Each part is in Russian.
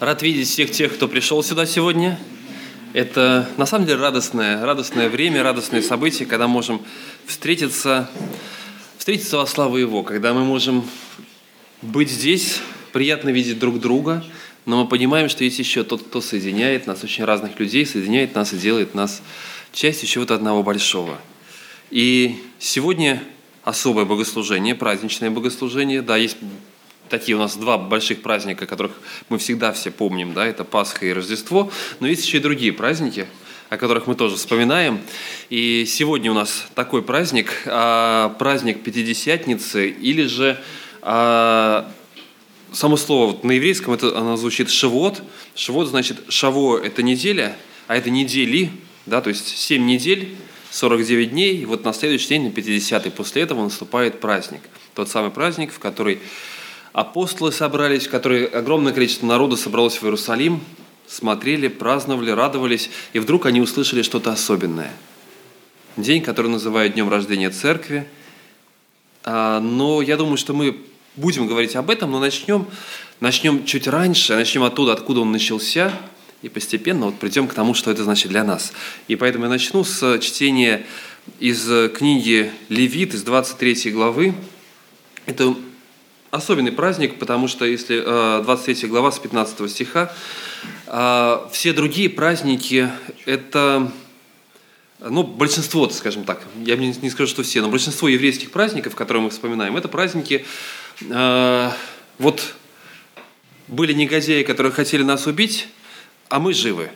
Рад видеть всех тех, кто пришел сюда сегодня. Это на самом деле радостное, радостное время, радостное событие, когда можем встретиться, встретиться во славу Его, когда мы можем быть здесь, приятно видеть друг друга, но мы понимаем, что есть еще тот, кто соединяет нас, очень разных людей, соединяет нас и делает нас частью чего-то одного большого. И сегодня особое богослужение, праздничное богослужение. Да, есть такие у нас два больших праздника, которых мы всегда все помним, да, это Пасха и Рождество, но есть еще и другие праздники, о которых мы тоже вспоминаем. И сегодня у нас такой праздник, а, праздник Пятидесятницы, или же а, само слово вот на еврейском это оно звучит шавот. Шавот значит шаво – это неделя, а это недели, да, то есть 7 недель, 49 дней, и вот на следующий день, на 50-й, после этого наступает праздник. Тот самый праздник, в который апостолы собрались, в который огромное количество народа собралось в Иерусалим, смотрели, праздновали, радовались, и вдруг они услышали что-то особенное. День, который называют Днем рождения Церкви. А, но я думаю, что мы будем говорить об этом, но начнем, начнем чуть раньше, начнем оттуда, откуда он начался, и постепенно вот придем к тому, что это значит для нас. И поэтому я начну с чтения из книги Левит, из 23 главы. Это особенный праздник, потому что если 23 э, глава с 15 стиха, э, все другие праздники – это ну, большинство, скажем так, я не скажу, что все, но большинство еврейских праздников, которые мы вспоминаем, это праздники, э, вот были негодяи, которые хотели нас убить, а мы живы.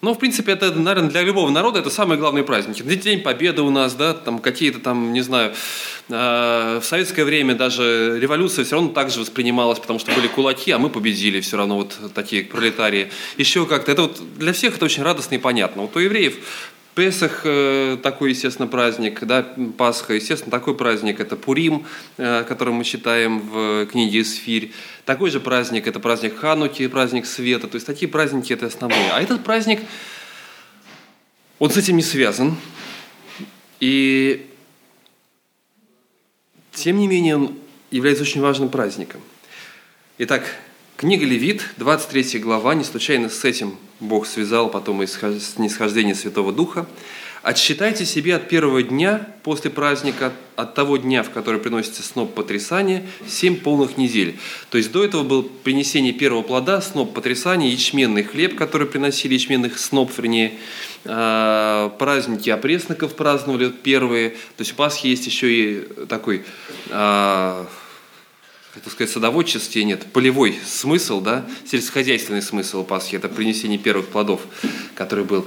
Ну, в принципе, это, наверное, для любого народа это самые главные праздники. День Победы у нас, да, там какие-то там, не знаю, в советское время даже революция все равно так же воспринималась, потому что были кулаки, а мы победили все равно вот такие пролетарии. Еще как-то, это вот для всех это очень радостно и понятно. Вот у евреев Песах э, такой, естественно, праздник, да, Пасха, естественно, такой праздник – это Пурим, э, который мы читаем в книге «Исфирь». Такой же праздник – это праздник Хануки, праздник света. То есть такие праздники – это основные. А этот праздник, он с этим не связан. И тем не менее он является очень важным праздником. Итак, Книга Левит, 23 глава, не случайно с этим Бог связал потом снисхождение Святого Духа. «Отсчитайте себе от первого дня после праздника, от того дня, в который приносится сноп потрясания, семь полных недель». То есть до этого было принесение первого плода, сноп потрясания, ячменный хлеб, который приносили, ячменных сноп, вернее, а, праздники опресноков праздновали первые. То есть у Пасхи есть еще и такой а, как сказать, садоводческий нет, полевой смысл, да, сельскохозяйственный смысл Пасхи, это принесение первых плодов, который был.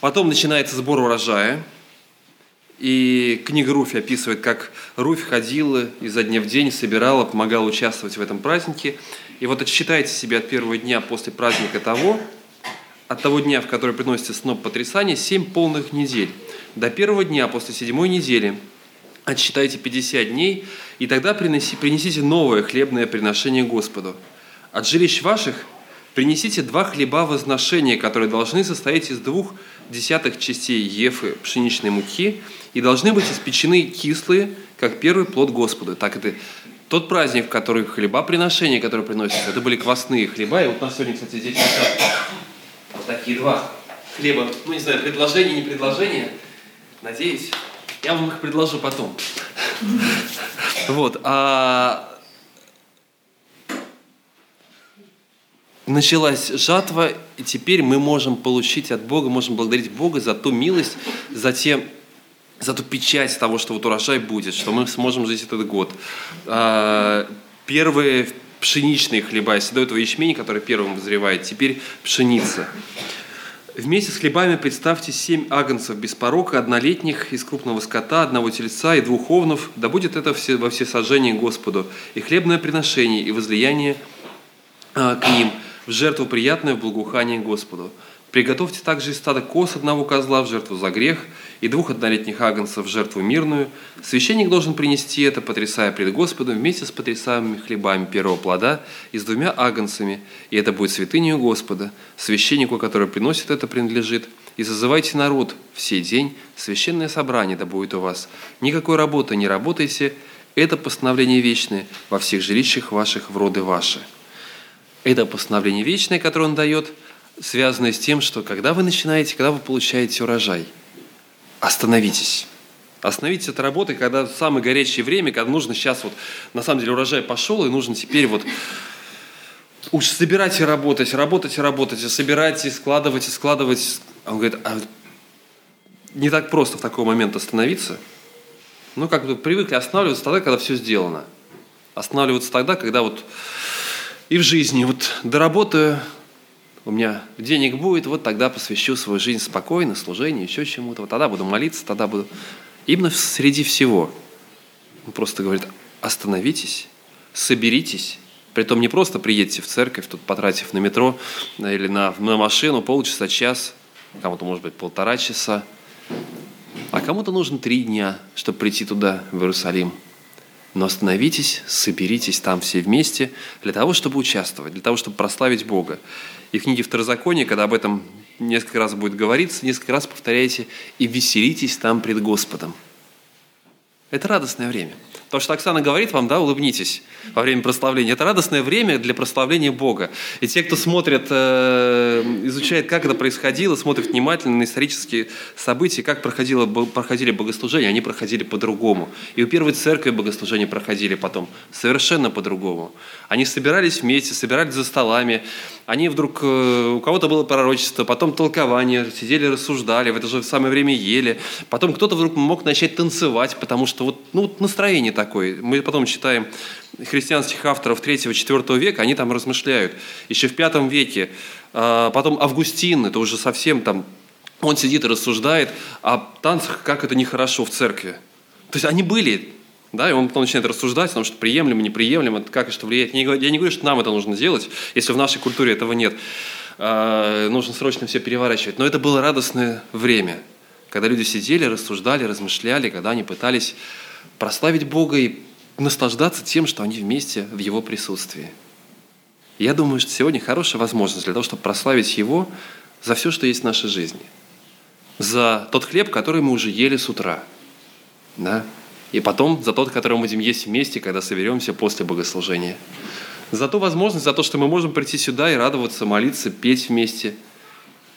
Потом начинается сбор урожая, и книга Руфь описывает, как Руфь ходила изо дня в день, собирала, помогала участвовать в этом празднике. И вот отсчитайте себе от первого дня после праздника того, от того дня, в который приносится сноп потрясания, семь полных недель. До первого дня после седьмой недели – отсчитайте 50 дней, и тогда приноси, принесите новое хлебное приношение Господу. От жилищ ваших принесите два хлеба возношения, которые должны состоять из двух десятых частей ефы пшеничной муки и должны быть испечены кислые, как первый плод Господу. Так это тот праздник, в который хлеба приношения, которые приносятся, это были квасные хлеба. И вот у нас сегодня, кстати, здесь вот такие два хлеба. Ну, не знаю, предложение, не предложение. Надеюсь. Я вам их предложу потом. Вот. А... Началась жатва, и теперь мы можем получить от Бога, можем благодарить Бога за ту милость, за те за ту печать того, что вот урожай будет, что мы сможем жить этот год. А, первые пшеничные хлеба, если до этого ячмень, который первым вызревает, теперь пшеница. Вместе с хлебами представьте семь агнцев без порока, однолетних, из крупного скота, одного тельца и двух овнов, да будет это все, во все сожжения Господу, и хлебное приношение, и возлияние а, к ним, в жертву приятное, в благоухание Господу. Приготовьте также из стада коз одного козла в жертву за грех и двух однолетних агнцев в жертву мирную. Священник должен принести это, потрясая пред Господом, вместе с потрясаемыми хлебами первого плода и с двумя агнцами, и это будет святынью Господа. Священнику, который приносит это, принадлежит. И зазывайте народ в сей день, священное собрание да будет у вас. Никакой работы не работайте, это постановление вечное во всех жилищах ваших в роды ваши». Это постановление вечное, которое Он дает, связанное с тем, что когда вы начинаете, когда вы получаете урожай, остановитесь. Остановитесь от работы, когда самое горячее время, когда нужно сейчас вот, на самом деле урожай пошел, и нужно теперь вот уж собирать и работать, работать и работать, и собирать, и складывать, и складывать. Он говорит, а не так просто в такой момент остановиться. Ну, как бы привыкли останавливаться тогда, когда все сделано. Останавливаться тогда, когда вот и в жизни вот доработаю, у меня денег будет, вот тогда посвящу свою жизнь спокойно, служению, еще чему-то. Вот тогда буду молиться, тогда буду Именно среди всего. Он просто говорит, остановитесь, соберитесь, Притом не просто приедете в церковь, тут потратив на метро или на, на машину полчаса, час, кому-то может быть полтора часа, а кому-то нужно три дня, чтобы прийти туда, в Иерусалим. Но остановитесь, соберитесь там все вместе для того, чтобы участвовать, для того, чтобы прославить Бога. И в книге Второзакония, когда об этом несколько раз будет говориться, несколько раз повторяйте «и веселитесь там пред Господом». Это радостное время – то, что Оксана говорит вам, да, улыбнитесь во время прославления. Это радостное время для прославления Бога. И те, кто смотрит, э, изучает, как это происходило, смотрит внимательно на исторические события, как проходило, проходили богослужения, они проходили по-другому. И у первой церкви богослужения проходили потом совершенно по-другому. Они собирались вместе, собирались за столами, они вдруг, э, у кого-то было пророчество, потом толкование, сидели, рассуждали, в это же самое время ели. Потом кто-то вдруг мог начать танцевать, потому что вот ну, настроение такое. Мы потом читаем христианских авторов 3-4 века, они там размышляют. Еще в V веке. А потом Августин, это уже совсем там, он сидит и рассуждает о танцах, как это нехорошо в церкви. То есть они были, да, и он потом начинает рассуждать о том, что приемлемо, неприемлемо, как и что влияет. Я не говорю, что нам это нужно делать, если в нашей культуре этого нет. А, нужно срочно все переворачивать. Но это было радостное время, когда люди сидели, рассуждали, размышляли, когда они пытались прославить Бога и наслаждаться тем, что они вместе в Его присутствии. Я думаю, что сегодня хорошая возможность для того, чтобы прославить Его за все, что есть в нашей жизни. За тот хлеб, который мы уже ели с утра. Да? И потом за тот, который мы будем есть вместе, когда соберемся после богослужения. За ту возможность, за то, что мы можем прийти сюда и радоваться, молиться, петь вместе.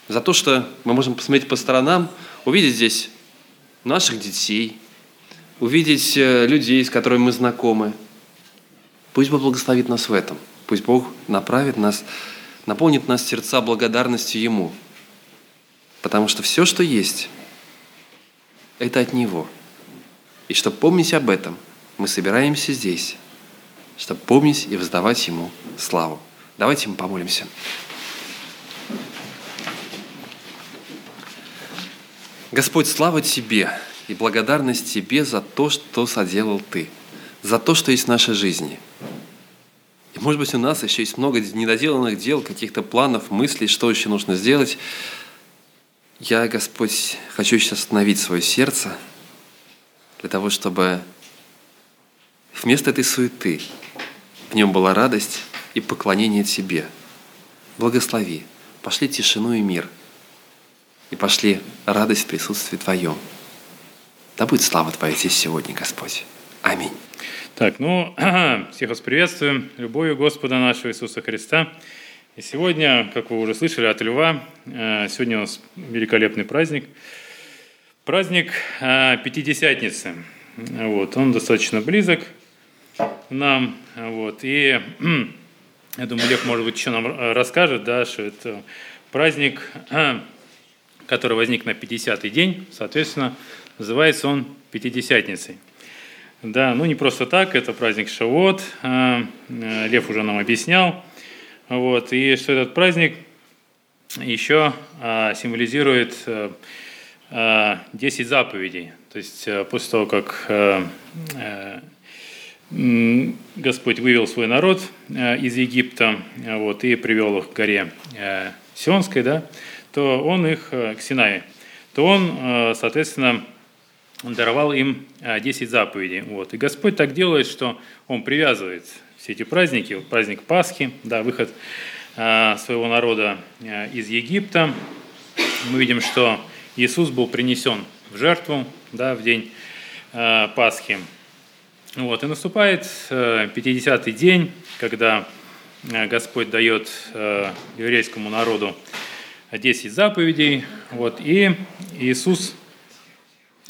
За то, что мы можем посмотреть по сторонам, увидеть здесь наших детей, увидеть э, людей, с которыми мы знакомы. Пусть Бог благословит нас в этом. Пусть Бог направит нас, наполнит нас сердца благодарностью Ему. Потому что все, что есть, это от Него – и чтобы помнить об этом, мы собираемся здесь, чтобы помнить и воздавать Ему славу. Давайте мы помолимся. Господь, слава Тебе и благодарность Тебе за то, что соделал Ты, за то, что есть в нашей жизни. И, может быть, у нас еще есть много недоделанных дел, каких-то планов, мыслей, что еще нужно сделать. Я, Господь, хочу сейчас остановить свое сердце – для того, чтобы вместо этой суеты в нем была радость и поклонение Тебе. Благослови, пошли тишину и мир, и пошли радость в присутствии Твоем. Да будет слава Твоя здесь сегодня, Господь. Аминь. Так, ну, всех вас приветствую, любовью Господа нашего Иисуса Христа. И сегодня, как вы уже слышали от Льва, э, сегодня у нас великолепный праздник – Праздник а, Пятидесятницы. Вот, он достаточно близок нам. Вот, и я думаю, Лев, может быть, еще нам расскажет, да, что это праздник, который возник на 50-й день, соответственно, называется он Пятидесятницей. Да, ну не просто так, это праздник Шавот, а, Лев уже нам объяснял. Вот, и что этот праздник еще а, символизирует 10 э, заповедей. То есть после того, как Господь вывел свой народ из Египта вот, и привел их к горе Сионской, да, то он их к Синае, то он, соответственно, даровал им 10 заповедей. Вот. И Господь так делает, что Он привязывает все эти праздники, праздник Пасхи, да, выход своего народа из Египта. Мы видим, что Иисус был принесен в жертву да, в день Пасхи. Вот, и наступает э, 50-й день, когда Господь дает еврейскому народу 10 заповедей, вот, и Иисус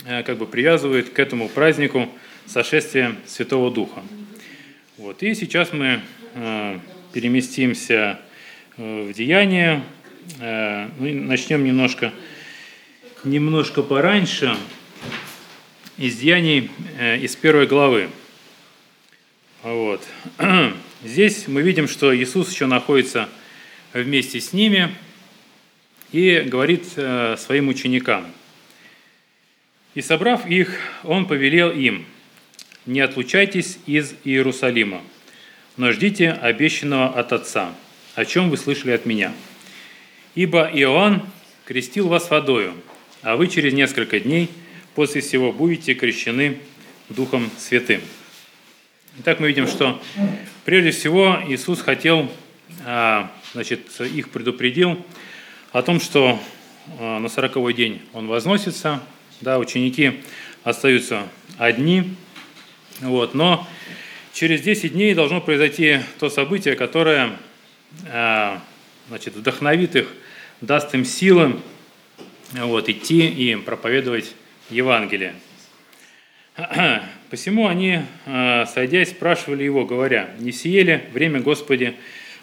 как бы привязывает к этому празднику сошествие Святого Духа. Вот, и сейчас мы переместимся в Деяние, ну, начнем немножко, немножко пораньше, из Деяний, из первой главы. Вот. Здесь мы видим, что Иисус еще находится вместе с ними и говорит э, своим ученикам. «И собрав их, Он повелел им, не отлучайтесь из Иерусалима, но ждите обещанного от Отца, о чем вы слышали от Меня. Ибо Иоанн крестил вас водою, а вы через несколько дней после всего будете крещены Духом Святым». Итак, мы видим, что прежде всего Иисус хотел, а, значит, их предупредил о том, что а, на сороковой день Он возносится, да, ученики остаются одни, вот, но через 10 дней должно произойти то событие, которое а, значит, вдохновит их, даст им силы вот, идти и проповедовать Евангелие. Посему они, а, сойдясь, спрашивали его, говоря, «Не сие время, Господи,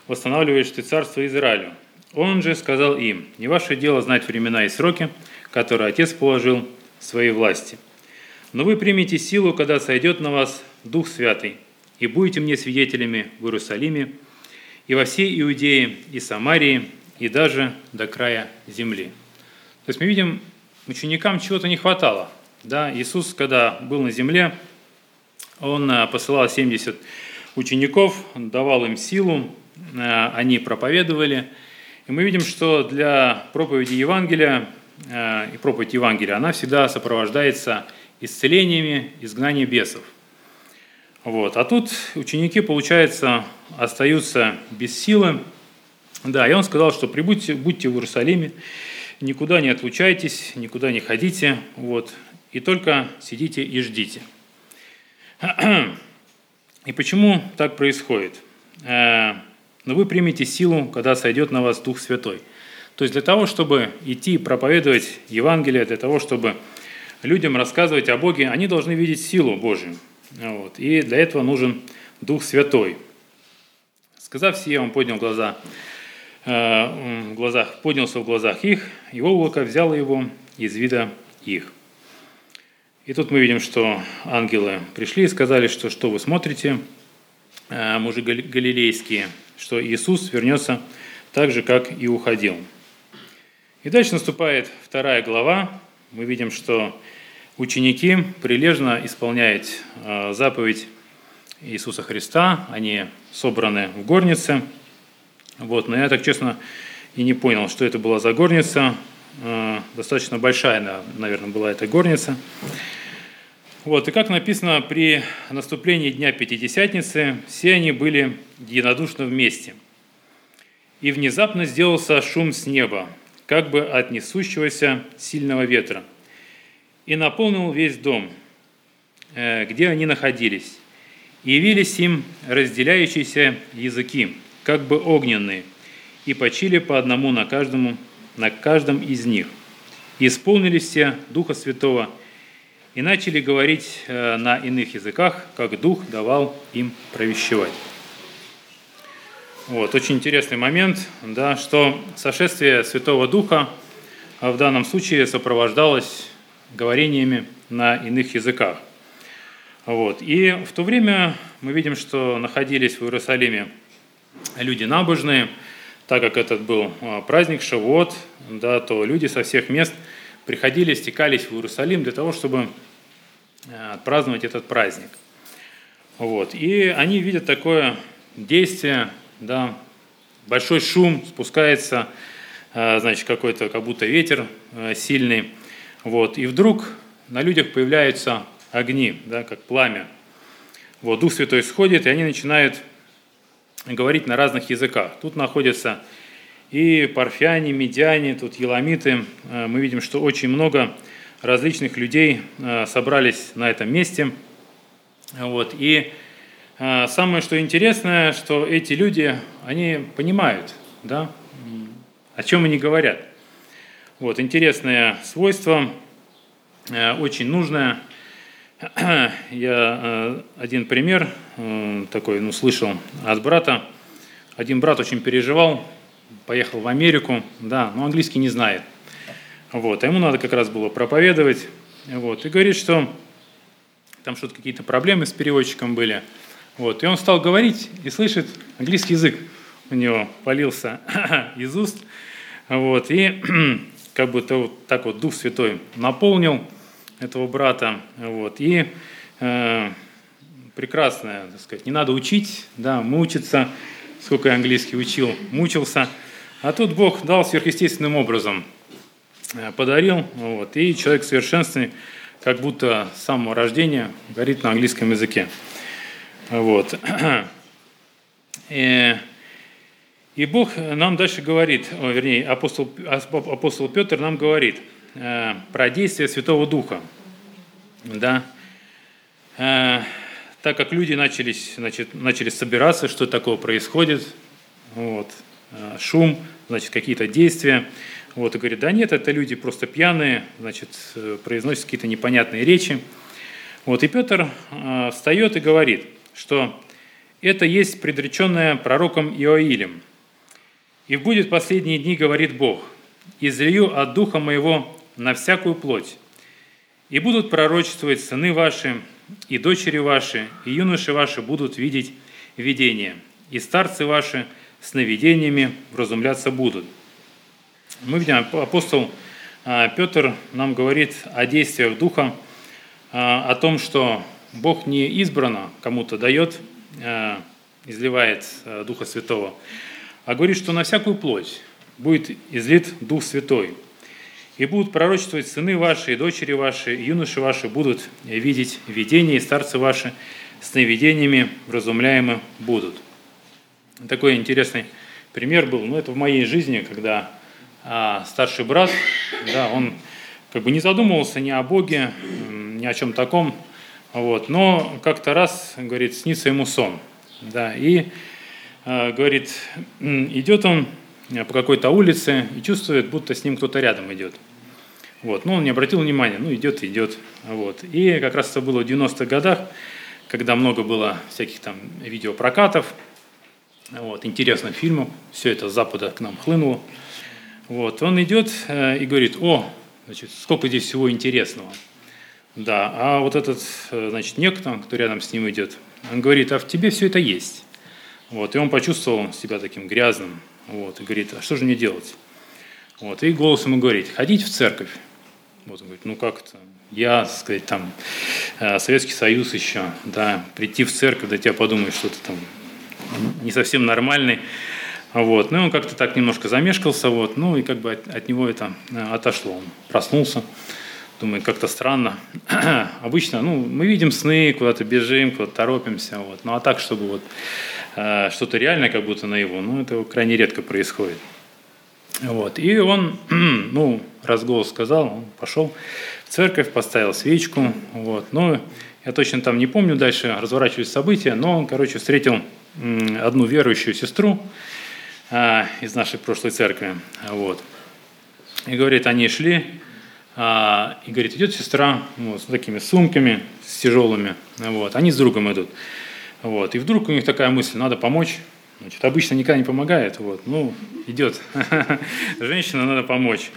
восстанавливаешь ты царство Израилю?» Он же сказал им, «Не ваше дело знать времена и сроки, которые Отец положил своей власти. Но вы примете силу, когда сойдет на вас Дух Святый, и будете мне свидетелями в Иерусалиме, и во всей Иудее, и Самарии, и даже до края земли». То есть мы видим, ученикам чего-то не хватало. Да? Иисус, когда был на земле, он э, посылал 70 учеников, давал им силу, э, они проповедовали. И мы видим, что для проповеди Евангелия и проповедь Евангелия, она всегда сопровождается исцелениями, изгнанием бесов. Вот. А тут ученики, получается, остаются без силы. Да, и он сказал, что прибудьте, будьте в Иерусалиме, никуда не отлучайтесь, никуда не ходите, вот, и только сидите и ждите. И почему так происходит? Э, Но ну, вы примете силу, когда сойдет на вас Дух Святой. То есть для того, чтобы идти проповедовать Евангелие, для того, чтобы людям рассказывать о Боге, они должны видеть силу Божию. Вот. И для этого нужен Дух Святой. Сказав сие, он поднял глаза, э, в глазах, поднялся в глазах их, его облако взяло его из вида их. И тут мы видим, что ангелы пришли и сказали, что что вы смотрите, э, мужи галилейские, что Иисус вернется так же, как и уходил. И дальше наступает вторая глава. Мы видим, что ученики прилежно исполняют э, заповедь Иисуса Христа. Они собраны в горнице. Вот, но я так честно и не понял, что это была за горница. Э, достаточно большая, наверное, была эта горница. Вот, и как написано, при наступлении Дня Пятидесятницы все они были единодушно вместе. И внезапно сделался шум с неба, как бы от несущегося сильного ветра, и наполнил весь дом, э, где они находились. И явились им разделяющиеся языки, как бы огненные, и почили по одному на, каждому, на каждом из них. И исполнились все Духа Святого – и начали говорить э, на иных языках, как Дух давал им провещевать. Вот, очень интересный момент, да, что сошествие Святого Духа в данном случае сопровождалось говорениями на иных языках. Вот. И в то время мы видим, что находились в Иерусалиме люди набожные, так как этот был а, праздник Шавуот, да, то люди со всех мест – приходили, стекались в Иерусалим для того, чтобы э, отпраздновать этот праздник. Вот. И они видят такое действие, да, большой шум, спускается, э, значит, какой-то, как будто ветер э, сильный. Вот. И вдруг на людях появляются огни, да, как пламя. Вот, Дух Святой сходит, и они начинают говорить на разных языках. Тут находятся и парфяне, медяне, тут еламиты. Э, мы видим, что очень много различных людей собрались на этом месте. Вот, и самое что интересное, что эти люди, они понимают, да, о чем они говорят. Вот, интересное свойство, э, очень нужное. Я э, один пример э, такой, ну, слышал от брата. Один брат очень переживал, поехал в Америку, да, но английский не знает. Вот, а ему надо как раз было проповедовать. Вот, и говорит, что там что-то какие-то проблемы с переводчиком были. Вот, и он стал говорить и слышит английский язык. У него полился из уст. Вот, и как бы то вот так вот Дух Святой наполнил этого брата, вот, и э, прекрасное, так сказать, не надо учить, да, мучиться, сколько я английский учил, мучился, а тут Бог дал сверхъестественным образом, э, подарил, вот, и человек совершенственный, как будто с самого рождения говорит на английском языке. Вот. И и Бог нам дальше говорит, вернее, апостол, апостол Петр нам говорит э, про действие Святого Духа. Да? Э, так как люди начались, значит, начали собираться, что такое происходит, вот, э, шум, значит, какие-то действия. Вот, и говорит, да нет, это люди просто пьяные, значит, э, произносят какие-то непонятные речи. Вот, и Петр э, встает и говорит, что это есть предреченное пророком Иоилем – и будет последние дни, говорит Бог, излию от Духа Моего на всякую плоть, и будут пророчествовать сыны ваши, и дочери ваши, и юноши ваши будут видеть видения, и старцы ваши сновидениями вразумляться будут. Мы видим, апостол а, Петр нам говорит о действиях Духа, а, о том, что Бог не избрано кому-то дает, а, изливает Духа Святого, а говорит, что на всякую плоть будет излит Дух Святой. И будут пророчествовать сыны ваши, и дочери ваши, и юноши ваши будут видеть видения, и старцы ваши сновидениями вразумляемы будут. Такой интересный пример был, ну это в моей жизни, когда а, старший брат, да, он как бы не задумывался ни о Боге, ни о чем таком, вот, но как-то раз, говорит, снится ему сон, да, и Э, говорит, идет он э, по какой-то улице и чувствует, будто с ним кто-то рядом идет. Вот. Но он не обратил внимания, ну идет, идет. Вот. И как раз это было в 90-х годах, когда много было всяких там видеопрокатов, вот, интересных фильмов, все это с запада к нам хлынуло. Вот. Он идет э, и говорит, о, значит, сколько здесь всего интересного. Да, а вот этот, значит, некто, кто рядом с ним идет, он говорит, а в тебе все это есть. Вот, и он почувствовал себя таким грязным, вот, и говорит, а что же мне делать? Вот, и голос ему говорит, ходить в церковь. Вот, он говорит, ну как это? Я, сказать, там, э, Советский Союз еще, да, прийти в церковь, да тебя подумают, что ты там не совсем нормальный. Вот. Ну, и он как-то так немножко замешкался, вот, ну, и как бы от, от него это э, отошло. Он проснулся, думает, как-то странно. Обычно, ну, мы видим сны, куда-то бежим, куда-то торопимся, вот. Ну, а так, чтобы вот а, что-то реальное, как будто на его, ну, это крайне редко происходит. Вот. И он, ну, раз голос сказал, он пошел в церковь, поставил свечку. Вот. Но я точно там не помню дальше, разворачивались события, но он, короче, встретил одну верующую сестру а, из нашей прошлой церкви. Вот. И говорит, они шли, и говорит, идет сестра вот, с такими сумками, с тяжелыми. Вот. Они с другом идут. Вот. И вдруг у них такая мысль, надо помочь. Значит, обычно никогда не помогает, вот, ну, идет женщина, надо помочь.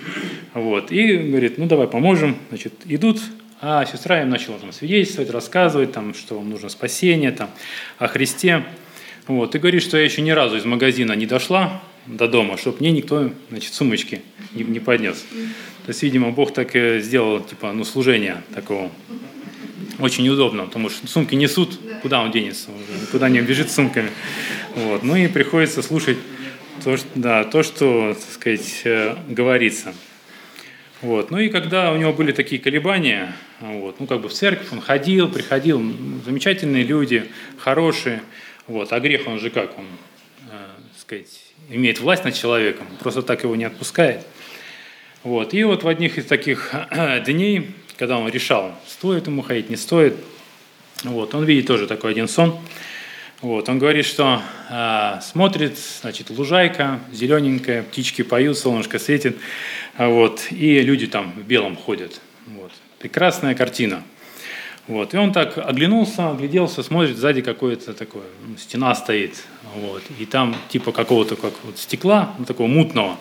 Вот. И говорит, ну, давай поможем. Значит, идут, а сестра им начала там свидетельствовать, рассказывать, там, что вам нужно спасение, там, о Христе. Вот. И говорит, что я еще ни разу из магазина не дошла до дома, чтобы мне никто, значит, сумочки не, не поднес. То есть, видимо, Бог так сделал, типа, ну, служение такого очень удобно, потому что сумки несут, куда он денется, куда не бежит с сумками. Вот. Ну и приходится слушать то, что, да, то, что так сказать, э, говорится. Вот. Ну и когда у него были такие колебания, вот, ну как бы в церковь он ходил, приходил, замечательные люди, хорошие, вот, а грех он же как, он, э, сказать, имеет власть над человеком, просто так его не отпускает. Вот. И вот в одних из таких дней когда он решал, стоит ему ходить, не стоит. Вот, он видит тоже такой один сон. Вот, он говорит, что э, смотрит, значит, лужайка зелененькая, птички поют, солнышко светит, вот, и люди там в белом ходят. Вот. Прекрасная картина. Вот. И он так оглянулся, огляделся, смотрит, сзади какое-то такое, ну, стена стоит, вот, и там типа какого-то как вот стекла, ну, такого мутного.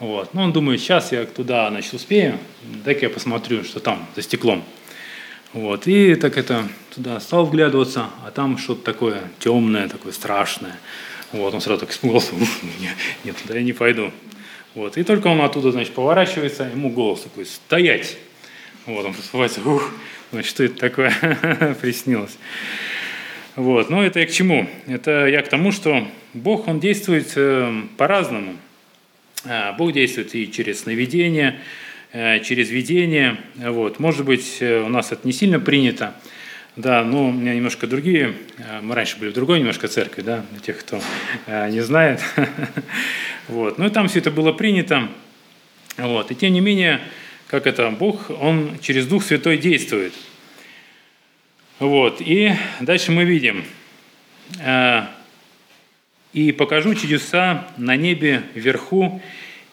Вот. Ну, он думает, сейчас я туда, значит, успею, дай-ка я посмотрю, что там за стеклом. Вот. И так это туда стал вглядываться, а там что-то такое темное, такое страшное. Вот, он сразу так испугался, нет, нет, туда я не пойду. Вот, и только он оттуда, значит, поворачивается, ему голос такой, стоять. Вот, он просыпается, ух, значит, что это такое, приснилось. Вот, но это я к чему? Это я к тому, что Бог, Он действует э, по-разному. А, Бог действует и через сновидение, Э, через видение. Вот. Может быть, э, у нас это не сильно принято, да, но у меня немножко другие, мы раньше были в другой немножко церкви, да, для тех, кто не знает. Вот. Ну и там все это было принято. Вот. И тем не менее, как это, Бог, Он через Дух Святой действует. Вот. И дальше мы видим. «И покажу чудеса на небе вверху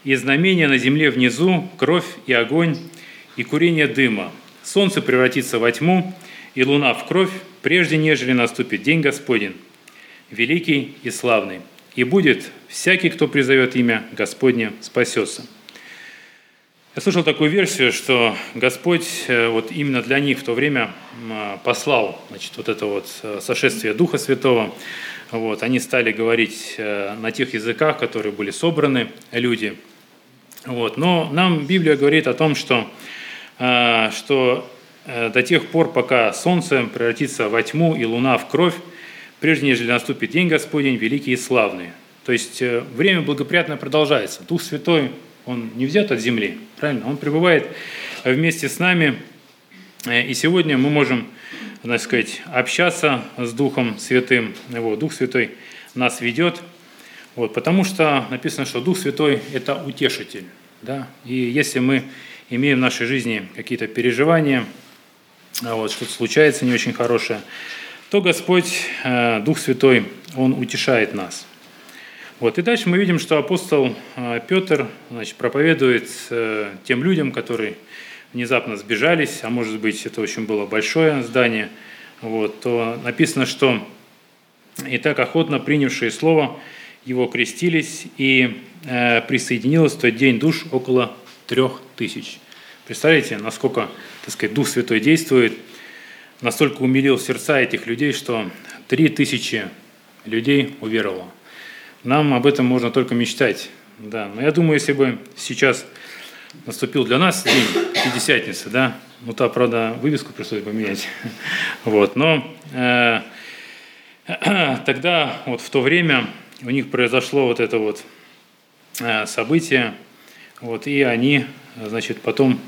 и знамения на земле внизу, кровь и огонь, и курение дыма. Солнце превратится во тьму, и луна в кровь, прежде нежели наступит день Господень, великий и славный. И будет всякий, кто призовет имя Господне, спасется. Я слышал такую версию, что Господь э, вот именно для них в то время послал значит, вот это вот э, сошествие Духа Святого. Вот, они стали говорить э, на тех языках, которые были собраны люди – вот. Но нам Библия говорит о том, что, что до тех пор, пока солнце превратится во тьму и луна в кровь, прежде нежели наступит день Господень, великий и славный. То есть время благоприятно продолжается. Дух Святой, Он не взят от земли, правильно? Он пребывает вместе с нами. И сегодня мы можем, так сказать, общаться с Духом Святым. Вот, Дух Святой нас ведет – вот, потому что написано, что Дух Святой – это утешитель. Да? И если мы имеем в нашей жизни какие-то переживания, а вот, что-то случается не очень хорошее, то Господь, э, Дух Святой, Он утешает нас. Вот. И дальше мы видим, что апостол э, Петр значит, проповедует э, тем людям, которые внезапно сбежались, а может быть, это очень было большое здание, вот, то написано, что «И так охотно принявшие слово его крестились, и э, присоединилось в тот день душ около трех тысяч. Представляете, насколько, так сказать, Дух Святой действует, настолько умилил сердца этих людей, что три тысячи людей уверовало. Нам об этом можно только мечтать. Да. Но я думаю, если бы сейчас наступил для нас день Пятидесятницы, да, ну, та, правда, вывеску пришлось поменять. Вот, но э, тогда, вот в то время, у них произошло вот это вот э, событие, вот, и они, значит, потом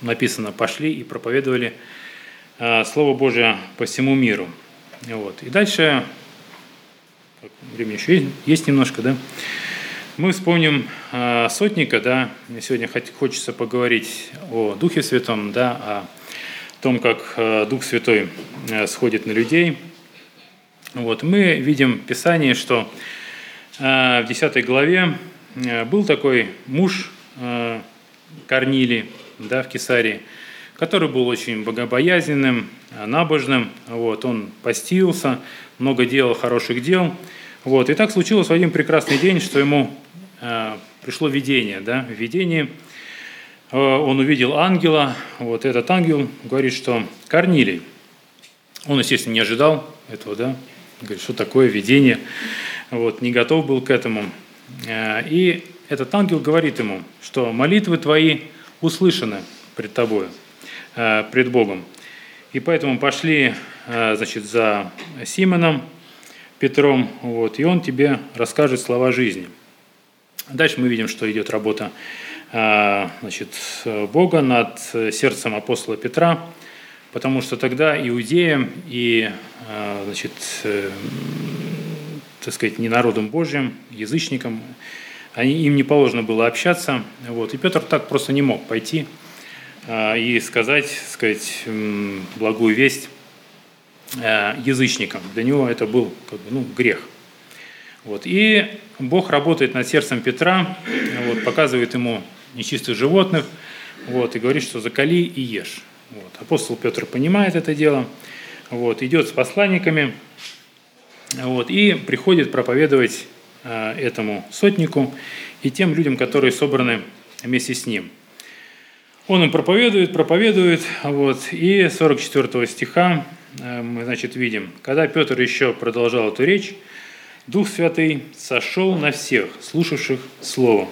написано, пошли и проповедовали э, Слово Божие по всему миру. Вот. И дальше, время еще есть, есть немножко, да, мы вспомним э, сотника, да, мне сегодня хочется поговорить о Духе Святом, да, о том, как Дух Святой сходит на людей. Вот, мы видим в Писании, что Э, в 10 главе э, был такой муж э, Корнилий да, в Кесарии, который был очень богобоязненным, набожным. Вот, он постился, много делал хороших дел. Вот, и так случилось в один прекрасный день, что ему пришло видение. Да, в видении он увидел ангела. Вот этот ангел говорит, что Корнилий. Он, естественно, не ожидал этого, да. Говорит, что такое видение вот, не готов был к этому. Э, и этот ангел говорит ему, что молитвы твои услышаны пред тобою, э, пред Богом. И поэтому пошли э, значит, за Симоном, Петром, вот, и он тебе расскажет слова жизни. Дальше мы видим, что идет работа значит, Бога над сердцем апостола Петра, потому что тогда иудеям и значит, так сказать, не народом Божьим, язычникам, они, им не положено было общаться. Вот. И Петр так просто не мог пойти и сказать, сказать благую весть э, язычникам. Для него это был как бы, ну, грех. Вот. И Бог работает над сердцем Петра, вот, показывает ему нечистых животных, вот, и говорит, что закали и ешь. Вот. Апостол Петр понимает это дело, вот, идет с посланниками вот, и приходит проповедовать э, этому сотнику и тем людям, которые собраны вместе с ним. Он им проповедует, проповедует, вот, и 44 стиха мы, значит, видим, когда Петр еще продолжал эту речь, Дух Святый сошел на всех, слушавших Слово.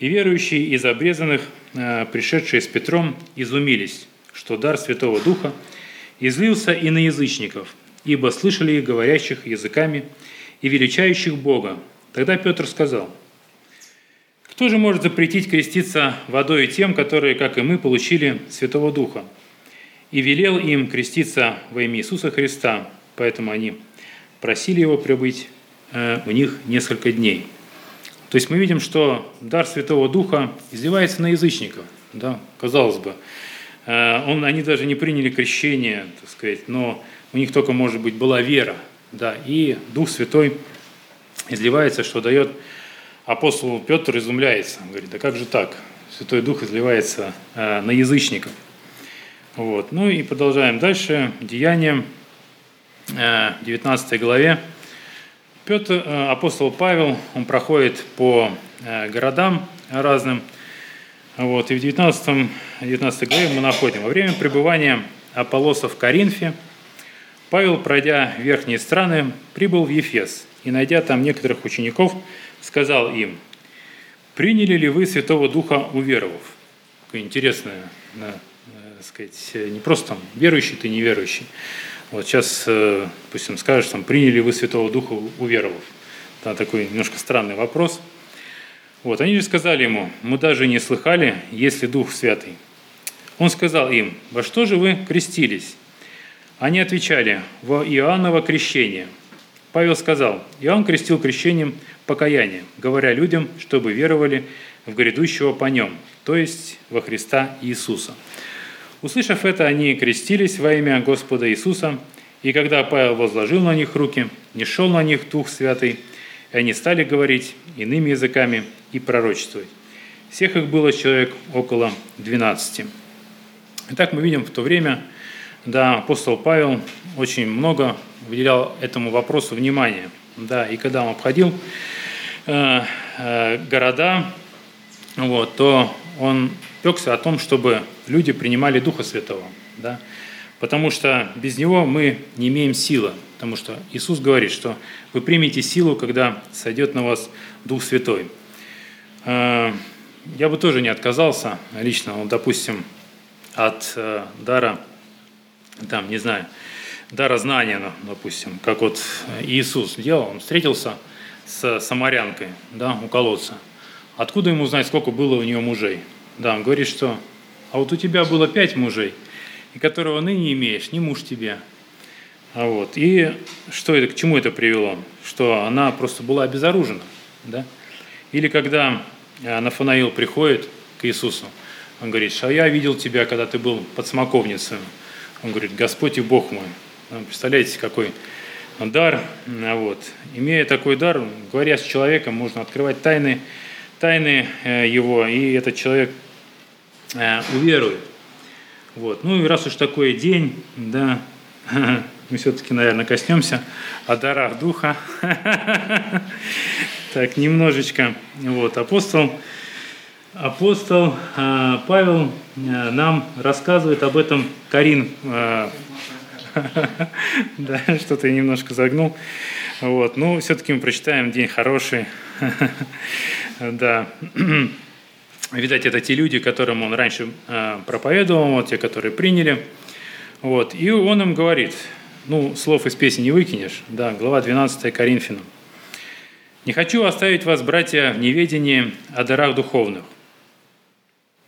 И верующие из обрезанных, э, пришедшие с Петром, изумились, что дар Святого Духа излился и на язычников, ибо слышали их говорящих языками и величающих Бога. Тогда Петр сказал, «Кто же может запретить креститься водой тем, которые, как и мы, получили Святого Духа?» И велел им креститься во имя Иисуса Христа, поэтому они просили его прибыть э, у них несколько дней – то есть мы видим, что дар Святого Духа изливается на язычников. Да, казалось бы, э, он, они даже не приняли крещение, так сказать, но у них только, может быть, была вера. Да, и Дух Святой изливается, что дает апостол Петр изумляется. Он говорит, да как же так? Святой Дух изливается э, на язычников. Вот. Ну и продолжаем дальше. Деяние, 19 э, главе, Петр, э, апостол Павел, он проходит по э, городам разным. Вот, и в 19, 19 главе мы находим, во время пребывания Аполлоса в Коринфе, Павел, пройдя верхние страны, прибыл в Ефес и, найдя там некоторых учеников, сказал им, «Приняли ли вы Святого Духа, уверовав?» Интересное, э, сказать, не просто там верующий ты, неверующий. Вот сейчас, э, допустим, скажешь, там, приняли вы Святого Духа, уверовав. Да, такой немножко странный вопрос. Вот, они же сказали ему, мы даже не слыхали, есть ли Дух Святый. Он сказал им, во что же вы крестились? Они отвечали, во Иоанново крещение. Павел сказал, Иоанн крестил крещением покаяния, говоря людям, чтобы веровали в грядущего по нем, то есть во Христа Иисуса. Услышав это, они крестились во имя Господа Иисуса, и когда Павел возложил на них руки, не шел на них Дух Святый, и они стали говорить иными языками и пророчествовать. Всех их было человек около 12. Итак, мы видим в то время, да, апостол Павел очень много выделял этому вопросу внимания. Да, и когда он обходил э, э, города, вот, то он пекся о том, чтобы люди принимали Духа Святого. Да? Потому что без Него мы не имеем силы. Потому что Иисус говорит, что вы примете силу, когда сойдет на вас Дух Святой. Э, я бы тоже не отказался лично, вот, допустим, от э, дара, там, не знаю, дара знания, ну, допустим, как вот Иисус делал, он встретился с самарянкой да, у колодца. Откуда ему знать, сколько было у нее мужей? Да, он говорит, что а вот у тебя было пять мужей, и которого ныне имеешь, не муж тебе. А вот. И что это, к чему это привело? Что она просто была обезоружена. Да? Или когда э, Нафанаил приходит к Иисусу, он говорит, что я видел тебя, когда ты был под смоковницей. Он говорит, Господь и Бог мой. Ну, представляете, какой дар. А вот. Имея такой дар, говоря с человеком, можно открывать тайны, тайны э, его, и этот человек уверует. Вот. Ну и раз уж такой день, да, мы все-таки, наверное, коснемся о дарах Духа. Так, немножечко. Вот, апостол, апостол э, Павел э, нам рассказывает об этом Карин. Да, что-то я немножко загнул. Вот, ну, все-таки мы прочитаем «День хороший». Да. Видать, это те люди, которым он раньше э, проповедовал, вот те, которые приняли. Вот. И он им говорит, ну, слов из песни не выкинешь, да, глава 12 Коринфянам. «Не хочу оставить вас, братья, в неведении о дарах духовных.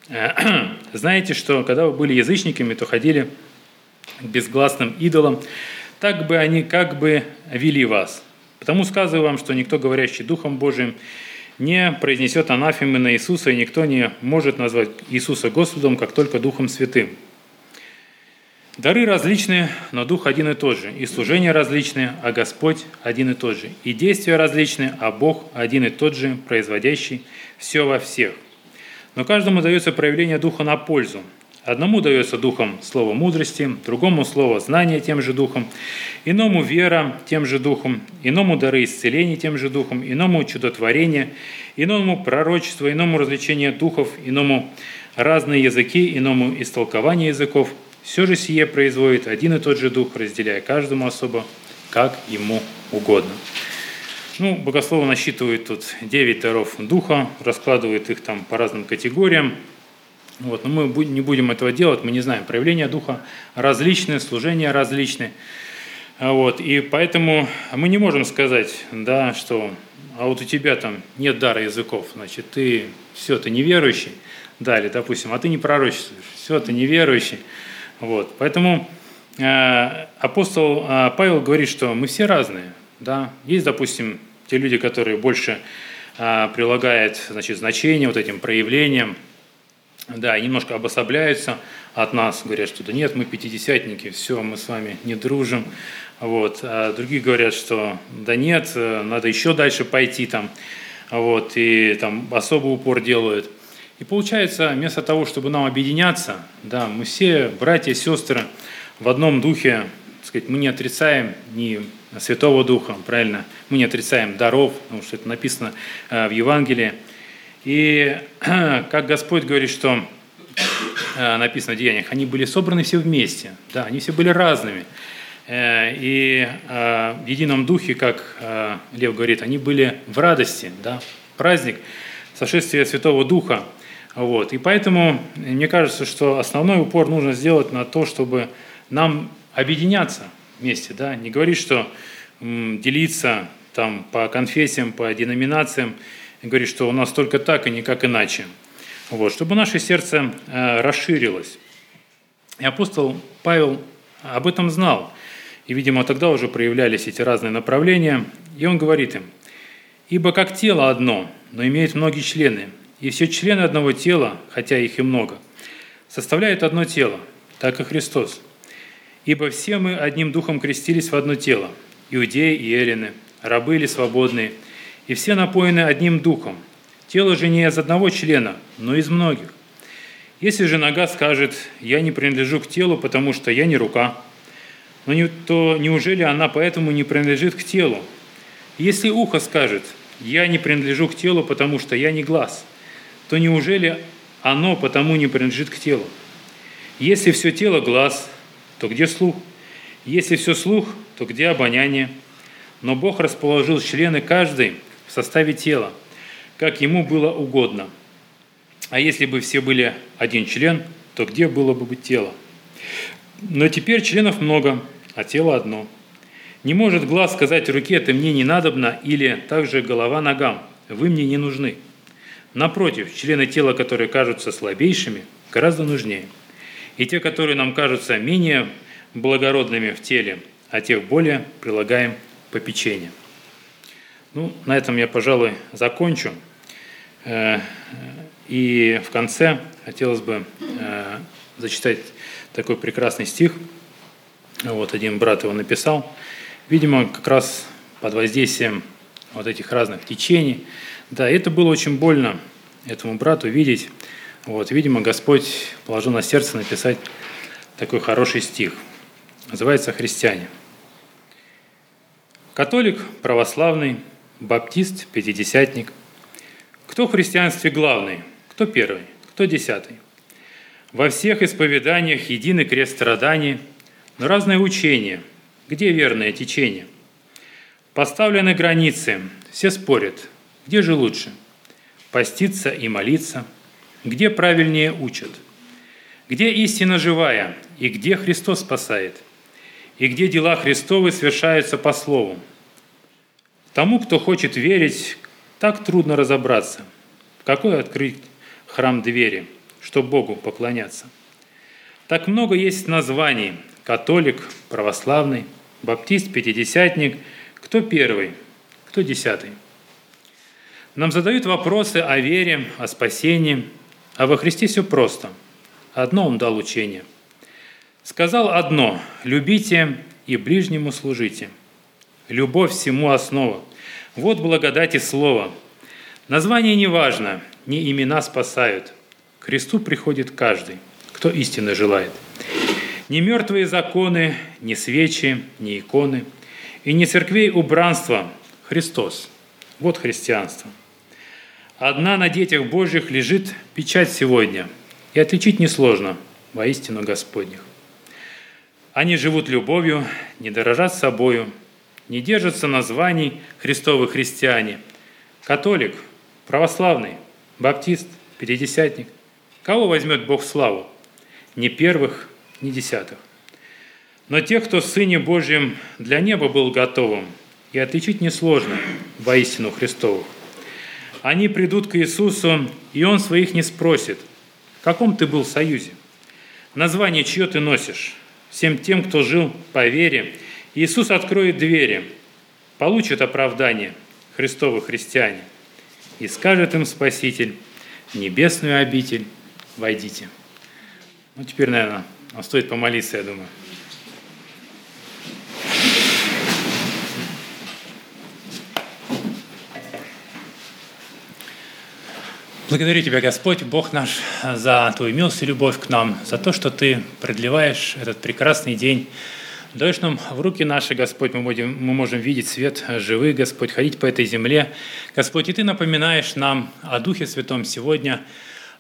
Знаете, что когда вы были язычниками, то ходили к безгласным идолам, так бы они как бы вели вас. Потому сказываю вам, что никто, говорящий Духом Божиим, не произнесет анафемы на Иисуса, и никто не может назвать Иисуса Господом, как только Духом Святым. Дары различные, но Дух один и тот же. И служения различные, а Господь один и тот же. И действия различные, а Бог один и тот же, производящий все во всех. Но каждому дается проявление Духа на пользу. Одному дается Духом слово мудрости, другому слово знания тем же Духом, иному вера тем же Духом, иному дары исцеления тем же Духом, иному чудотворение, иному пророчество, иному развлечение духов, иному разные языки, иному истолкование языков – все же сие производит один и тот же Дух, разделяя каждому особо, как ему угодно. Ну, богословы насчитывают тут 9 даров Духа, раскладывают их там по разным категориям. Вот, но мы не будем этого делать, мы не знаем. Проявления Духа различные, служения различные. Вот, и поэтому мы не можем сказать, да, что а вот у тебя там нет дара языков, значит, ты все, ты неверующий, да, или, допустим, а ты не пророчествуешь, все, ты неверующий, вот. Поэтому э, апостол э, Павел говорит, что мы все разные. Да? Есть, допустим, те люди, которые больше э, прилагают значит, значение вот этим проявлениям, да, немножко обособляются от нас, говорят, что да нет, мы пятидесятники, все, мы с вами не дружим. Вот. А другие говорят, что да нет, надо еще дальше пойти там, вот, и там особый упор делают – и получается, вместо того, чтобы нам объединяться, да, мы все братья сестры в одном духе, так сказать, мы не отрицаем ни Святого Духа, правильно, мы не отрицаем даров, потому что это написано э, в Евангелии. И как Господь говорит, что э, написано в Деяниях, они были собраны все вместе, да, они все были разными. Э, и в едином духе, как Лев говорит, они были в радости, да, праздник сошествия Святого Духа – вот. И поэтому мне кажется, что основной упор нужно сделать на то, чтобы нам объединяться вместе, да, не говорить, что делиться там по конфессиям, по деноминациям, и говорить, что у нас только так и никак иначе. Вот, чтобы наше сердце э, расширилось. И апостол Павел об этом знал. И, видимо, тогда уже проявлялись эти разные направления. И он говорит им, «Ибо как тело одно, но имеет многие члены, и все члены одного тела, хотя их и много, составляют одно тело, так и Христос. Ибо все мы одним духом крестились в одно тело, иудеи и эллины, рабы или свободные, и все напоены одним духом. Тело же не из одного члена, но из многих. Если же нога скажет, я не принадлежу к телу, потому что я не рука, но не, то неужели она поэтому не принадлежит к телу? Если ухо скажет, я не принадлежу к телу, потому что я не глаз, то неужели оно потому не принадлежит к телу? Если все тело – глаз, то где слух? Если все слух, то где обоняние? Но Бог расположил члены каждой в составе тела, как ему было угодно. А если бы все были один член, то где было бы тело? Но теперь членов много, а тело одно. Не может глаз сказать руке, ты мне не надобно, или также голова ногам, вы мне не нужны. Напротив, члены тела, которые кажутся слабейшими, гораздо нужнее. И те, которые нам кажутся менее благородными в теле, а тех более прилагаем попечение. Ну, на этом я, пожалуй, закончу. Э, и в конце хотелось бы э, зачитать такой прекрасный стих. Вот один брат его написал. Видимо, как раз под воздействием вот этих разных течений – да, это было очень больно этому брату видеть. Вот, видимо, Господь положил на сердце написать такой хороший стих. Называется «Христиане». Католик, православный, баптист, пятидесятник. Кто в христианстве главный? Кто первый? Кто десятый? Во всех исповеданиях единый крест страданий, но разное учение. Где верное течение? Поставлены границы, все спорят – где же лучше? Поститься и молиться? Где правильнее учат? Где истина живая и где Христос спасает? И где дела Христовы совершаются по слову? Тому, кто хочет верить, так трудно разобраться, какой открыть храм двери, чтобы Богу поклоняться. Так много есть названий – католик, православный, баптист, пятидесятник. Кто первый, кто десятый – нам задают вопросы о вере, о спасении, а во Христе все просто. Одно Он дал учение. Сказал одно – любите и ближнему служите. Любовь всему основа. Вот благодать и слово. Название не важно, не имена спасают. К кресту приходит каждый, кто истинно желает. Ни мертвые законы, ни свечи, ни иконы, и ни церквей убранства – Христос. Вот христианство. Одна на детях Божьих лежит печать сегодня, и отличить несложно воистину Господних. Они живут любовью, не дорожат собою, не держатся названий Христовы христиане. Католик, православный, баптист, пятидесятник. Кого возьмет Бог славу? Ни первых, ни десятых. Но тех, кто Сыне Божьим для неба был готовым, и отличить несложно воистину Христовых. Они придут к Иисусу, и Он своих не спросит, в каком ты был союзе, название чье ты носишь, всем тем, кто жил по вере. Иисус откроет двери, получит оправдание Христовы христиане, и скажет им Спаситель, небесную обитель войдите. Ну, теперь, наверное, стоит помолиться, я думаю. Благодарю Тебя, Господь, Бог наш, за Твою милость и любовь к нам, за то, что Ты продлеваешь этот прекрасный день. Даешь нам в руки наши, Господь, мы, будем, мы можем видеть свет живых, Господь, ходить по этой земле. Господь, и Ты напоминаешь нам о Духе Святом сегодня –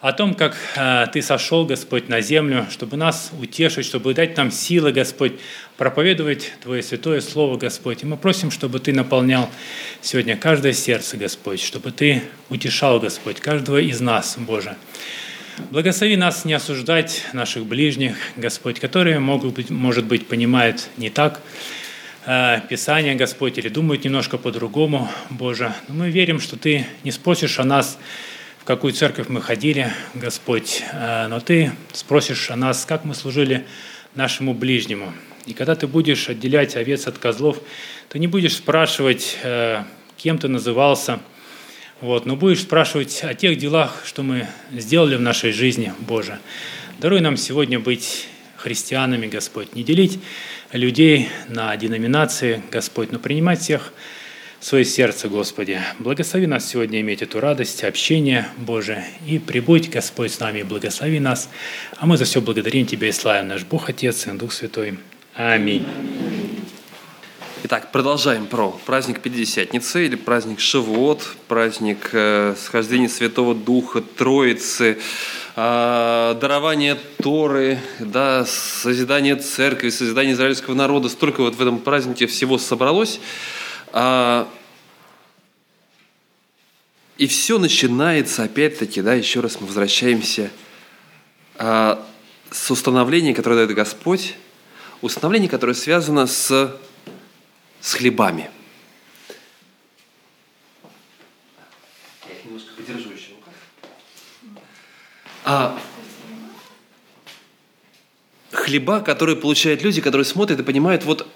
о том, как э, Ты сошел, Господь, на землю, чтобы нас утешить, чтобы дать нам силы, Господь, проповедовать Твое святое Слово, Господь. И мы просим, чтобы Ты наполнял сегодня каждое сердце, Господь, чтобы Ты утешал, Господь, каждого из нас, Боже. Благослови нас не осуждать наших ближних, Господь, которые, могут быть, может быть, понимают не так, э, Писание, Господь, или думают немножко по-другому, Боже. Но мы верим, что Ты не спросишь о нас в какую церковь мы ходили, Господь, э, но Ты спросишь о нас, как мы служили нашему ближнему. И когда ты будешь отделять овец от козлов, ты не будешь спрашивать, э, кем ты назывался, вот, но будешь спрашивать о тех делах, что мы сделали в нашей жизни, Боже. Даруй нам сегодня быть христианами, Господь, не делить людей на деноминации, Господь, но принимать всех свое сердце, Господи. Благослови нас сегодня иметь эту радость, общение Божие. И прибудь, Господь, с нами, благослови нас. А мы за все благодарим Тебя и славим наш Бог, Отец и Дух Святой. Аминь. Итак, продолжаем про праздник Пятидесятницы или праздник Шивот, праздник э, схождения Святого Духа, Троицы, э, дарование Торы, да, созидание церкви, созидание израильского народа. Столько вот в этом празднике всего собралось. А, и все начинается, опять-таки, да, еще раз мы возвращаемся а, с установления, которое дает Господь, установление, которое связано с, с хлебами. Я их немножко подержу еще. А, хлеба, которые получают люди, которые смотрят и понимают, вот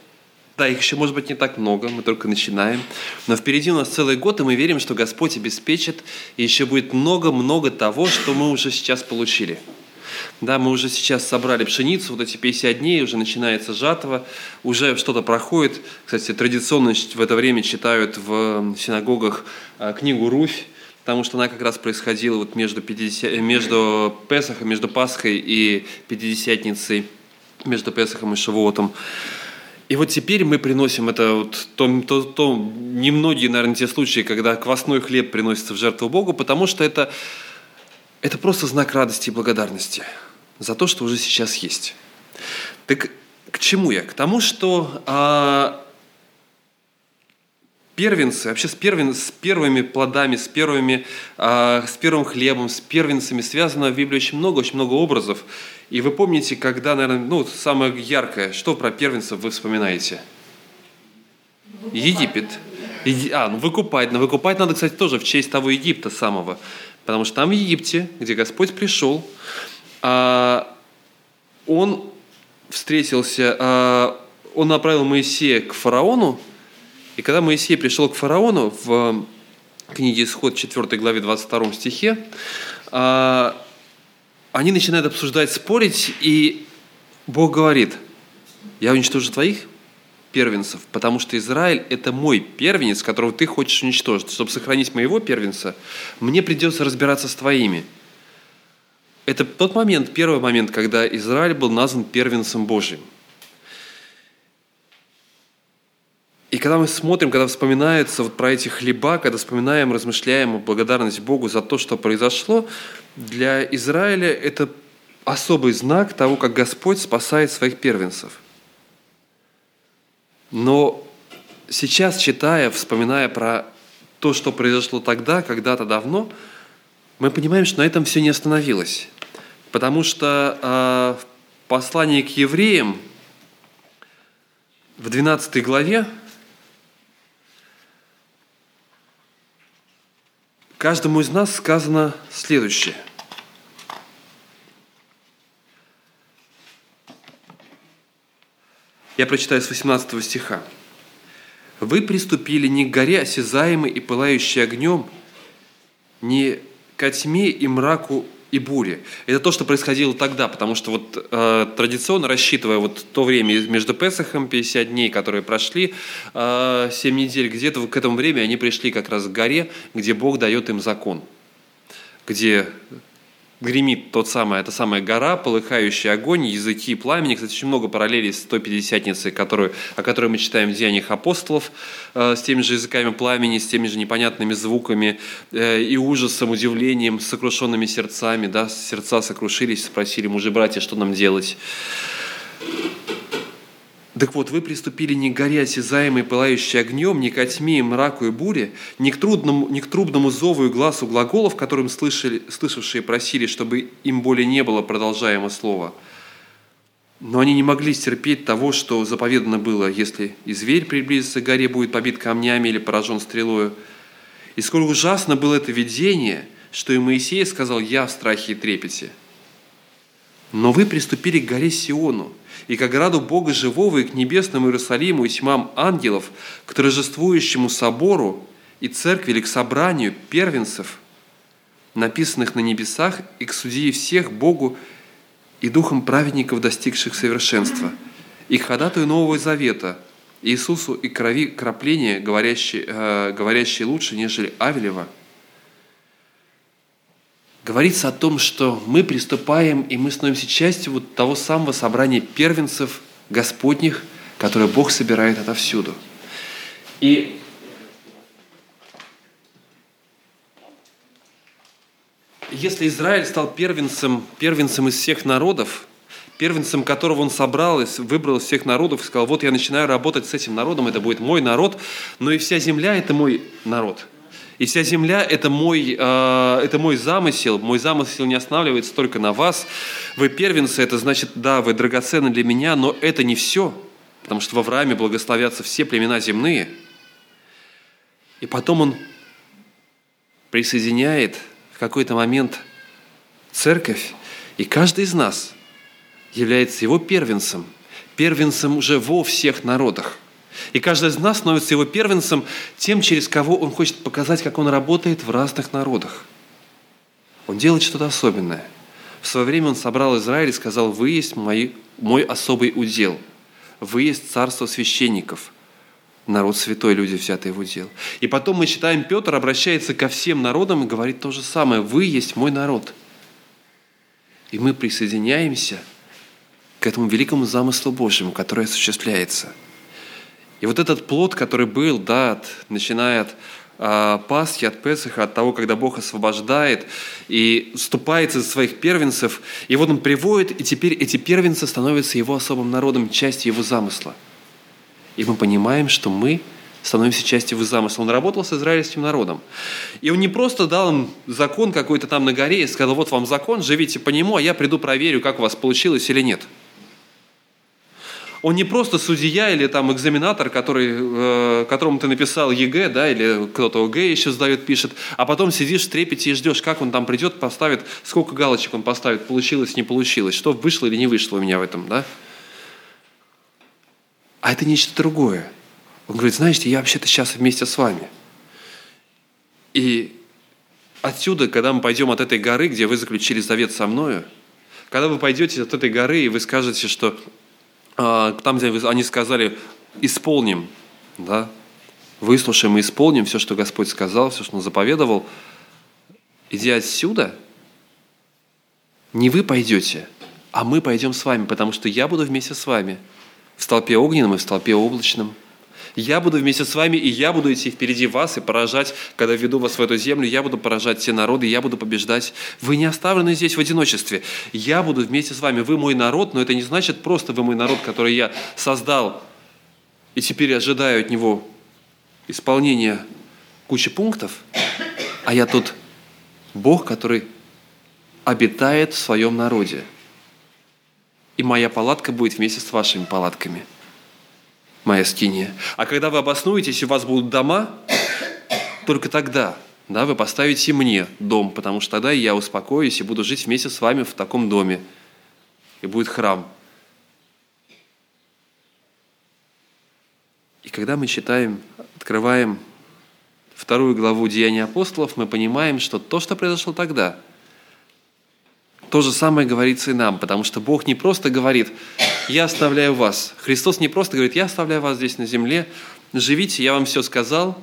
да, их еще может быть не так много, мы только начинаем. Но впереди у нас целый год, и мы верим, что Господь обеспечит, и еще будет много-много того, что мы уже сейчас получили. Да, мы уже сейчас собрали пшеницу, вот эти 50 дней, уже начинается жатва, уже что-то проходит. Кстати, традиционно в это время читают в синагогах а, книгу «Руфь», потому что она как раз происходила вот между, 50, между Песохом, между Пасхой и Пятидесятницей, между Песохом и Шавуотом. И вот теперь мы приносим это вот то, то, то немногие, наверное, те случаи, когда квасной хлеб приносится в жертву Богу, потому что это, это просто знак радости и благодарности за то, что уже сейчас есть. Так к чему я? К тому, что а, первенцы, вообще с, первен, с первыми плодами, с, первыми, э, с первым хлебом, с первенцами связано в Библии очень много, очень много образов. И вы помните, когда, наверное, ну, самое яркое, что про первенцев вы вспоминаете? Египет. А, ну выкупать. Но выкупать надо, кстати, тоже в честь того Египта самого. Потому что там в Египте, где Господь пришел, а, он встретился, а, он направил Моисея к фараону, и когда Моисей пришел к фараону в книге Исход 4 главе 22 стихе, а, они начинают обсуждать, спорить, и Бог говорит, я уничтожу твоих первенцев, потому что Израиль – это мой первенец, которого ты хочешь уничтожить. Чтобы сохранить моего первенца, мне придется разбираться с твоими. Это тот момент, первый момент, когда Израиль был назван первенцем Божьим. И когда мы смотрим, когда вспоминается вот про эти хлеба, когда вспоминаем, размышляем благодарность Богу за то, что произошло, для Израиля это особый знак того, как Господь спасает своих первенцев. Но сейчас, читая, вспоминая про то, что произошло тогда, когда-то давно, мы понимаем, что на этом все не остановилось. Потому что э, в послании к евреям в 12 главе каждому из нас сказано следующее. Я прочитаю с 18 стиха. «Вы приступили не к горе осязаемой и пылающей огнем, не ко тьме и мраку и буре. Это то, что происходило тогда, потому что вот э, традиционно, рассчитывая вот то время между Песохом, 50 дней, которые прошли, э, 7 недель, где-то к этому времени они пришли как раз к горе, где Бог дает им закон, где гремит тот самый, эта самая гора, полыхающий огонь, языки пламени. Кстати, очень много параллелей с той Пятидесятницей, которую, о которой мы читаем в Деяниях апостолов, э, с теми же языками пламени, с теми же непонятными звуками э, и ужасом, удивлением, сокрушенными сердцами. Да? Сердца сокрушились, спросили мужи братья, что нам делать. Так вот, вы приступили не к горе осязаемой, пылающей огнем, не ко тьме мраку и буре, не к, трудному, не к трубному зову и глазу глаголов, которым слышали, слышавшие просили, чтобы им более не было продолжаемо слова. Но они не могли стерпеть того, что заповедано было, если и зверь приблизится к горе, будет побит камнями или поражен стрелою. И сколь ужасно было это видение, что и Моисей сказал «Я в страхе и трепете». Но вы приступили к горе Сиону – и к ограду Бога живого, и к небесному Иерусалиму, и тьмам ангелов, к торжествующему собору и церкви или к собранию первенцев, написанных на небесах, и к судьи всех Богу и духом праведников, достигших совершенства, и к ходатую Нового Завета, Иисусу и крови крапления, говорящие, э, говорящие лучше, нежели Авелева – говорится о том, что мы приступаем и мы становимся частью вот того самого собрания первенцев Господних, которое Бог собирает отовсюду. И если Израиль стал первенцем, первенцем из всех народов, первенцем которого он собрал, и выбрал из всех народов и сказал, вот я начинаю работать с этим народом, это будет мой народ, но и вся земля – это мой народ – и вся земля – это мой, э, это мой замысел. Мой замысел не останавливается только на вас. Вы первенцы, это значит, да, вы драгоценны для меня, но это не все. Потому что в Аврааме благословятся все племена земные. И потом он присоединяет в какой-то момент церковь, и каждый из нас является его первенцем, первенцем уже во всех народах. И каждый из нас становится его первенцем тем, через кого он хочет показать, как он работает в разных народах. Он делает что-то особенное. В свое время он собрал Израиль и сказал, вы есть мой, мой особый удел. Вы есть царство священников. Народ святой, люди взятые в удел. И потом мы читаем, Петр обращается ко всем народам и говорит то же самое. Вы есть мой народ. И мы присоединяемся к этому великому замыслу Божьему, который осуществляется – и вот этот плод, который был, да, от, начиная от а, Пасхи, от Песаха, от того, когда Бог освобождает и вступает из своих первенцев, и вот он приводит, и теперь эти первенцы становятся его особым народом, частью его замысла. И мы понимаем, что мы становимся частью его замысла. Он работал с израильским народом. И он не просто дал им закон какой-то там на горе и сказал, вот вам закон, живите по нему, а я приду проверю, как у вас получилось или нет – он не просто судья или там экзаменатор, который, э, которому ты написал ЕГЭ, да, или кто-то ОГЭ еще сдает, пишет, а потом сидишь в трепете и ждешь, как он там придет, поставит, сколько галочек он поставит, получилось, не получилось, что вышло или не вышло у меня в этом, да. А это нечто другое. Он говорит, знаете, я вообще-то сейчас вместе с вами. И отсюда, когда мы пойдем от этой горы, где вы заключили завет со мною, Когда вы пойдете от этой горы, и вы скажете, что там, где они сказали, исполним, да, выслушаем и исполним все, что Господь сказал, все, что Он заповедовал, идя отсюда, не вы пойдете, а мы пойдем с вами, потому что я буду вместе с вами в столпе огненном и в столпе облачном. Я буду вместе с вами, и я буду идти впереди вас и поражать, когда веду вас в эту землю, я буду поражать все народы, я буду побеждать. Вы не оставлены здесь в одиночестве. Я буду вместе с вами. Вы мой народ, но это не значит просто вы мой народ, который я создал, и теперь ожидаю от него исполнения кучи пунктов, а я тут Бог, который обитает в своем народе. И моя палатка будет вместе с вашими палатками – моя скиния. А когда вы обоснуетесь, и у вас будут дома, только тогда да, вы поставите мне дом, потому что тогда я успокоюсь и буду жить вместе с вами в таком доме. И будет храм. И когда мы читаем, открываем вторую главу Деяния апостолов, мы понимаем, что то, что произошло тогда – то же самое говорится и нам, потому что Бог не просто говорит, я оставляю вас. Христос не просто говорит, я оставляю вас здесь на земле, живите, я вам все сказал,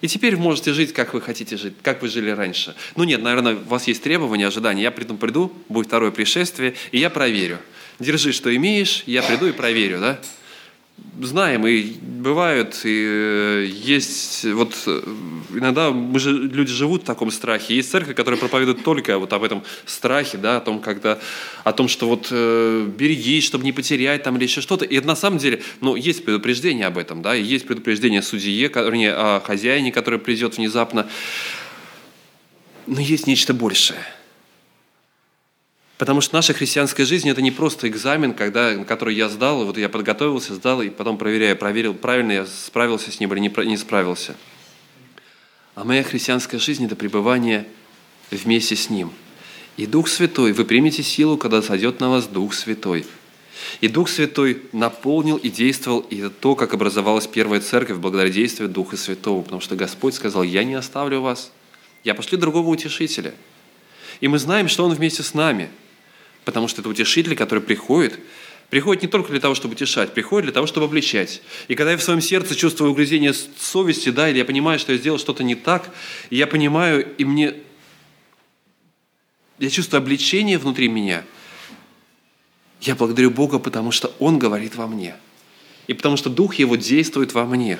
и теперь можете жить, как вы хотите жить, как вы жили раньше. Ну нет, наверное, у вас есть требования, ожидания. Я приду, приду, будет второе пришествие, и я проверю. Держи, что имеешь, я приду и проверю, да? Знаем, и бывают, и э, есть, вот э, иногда мы же, люди живут в таком страхе. Есть церковь, которая проповедует только вот об этом страхе, да, о том, когда, о том, что вот э, берегись, чтобы не потерять там или еще что-то. И это на самом деле, ну, есть предупреждение об этом, да, есть предупреждение о судье, вернее, о хозяине, который придет внезапно. Но есть нечто большее – Потому что наша христианская жизнь – это не просто экзамен, когда, который я сдал, вот я подготовился, сдал, и потом проверяю, проверил, правильно я справился с ним или не, не справился. А моя христианская жизнь – это пребывание вместе с Ним. И Дух Святой, вы примете силу, когда сойдет на вас Дух Святой. И Дух Святой наполнил и действовал, и это то, как образовалась первая церковь благодаря действию Духа Святого, потому что Господь сказал, я не оставлю вас, я пошлю другого утешителя. И мы знаем, что Он вместе с нами – Потому что это утешитель, который приходит, приходит не только для того, чтобы утешать, приходит для того, чтобы обличать. И когда я в своем сердце чувствую угрызение совести, да, или я понимаю, что я сделал что-то не так, я понимаю, и мне... Я чувствую обличение внутри меня. Я благодарю Бога, потому что Он говорит во мне. И потому что Дух Его действует во мне.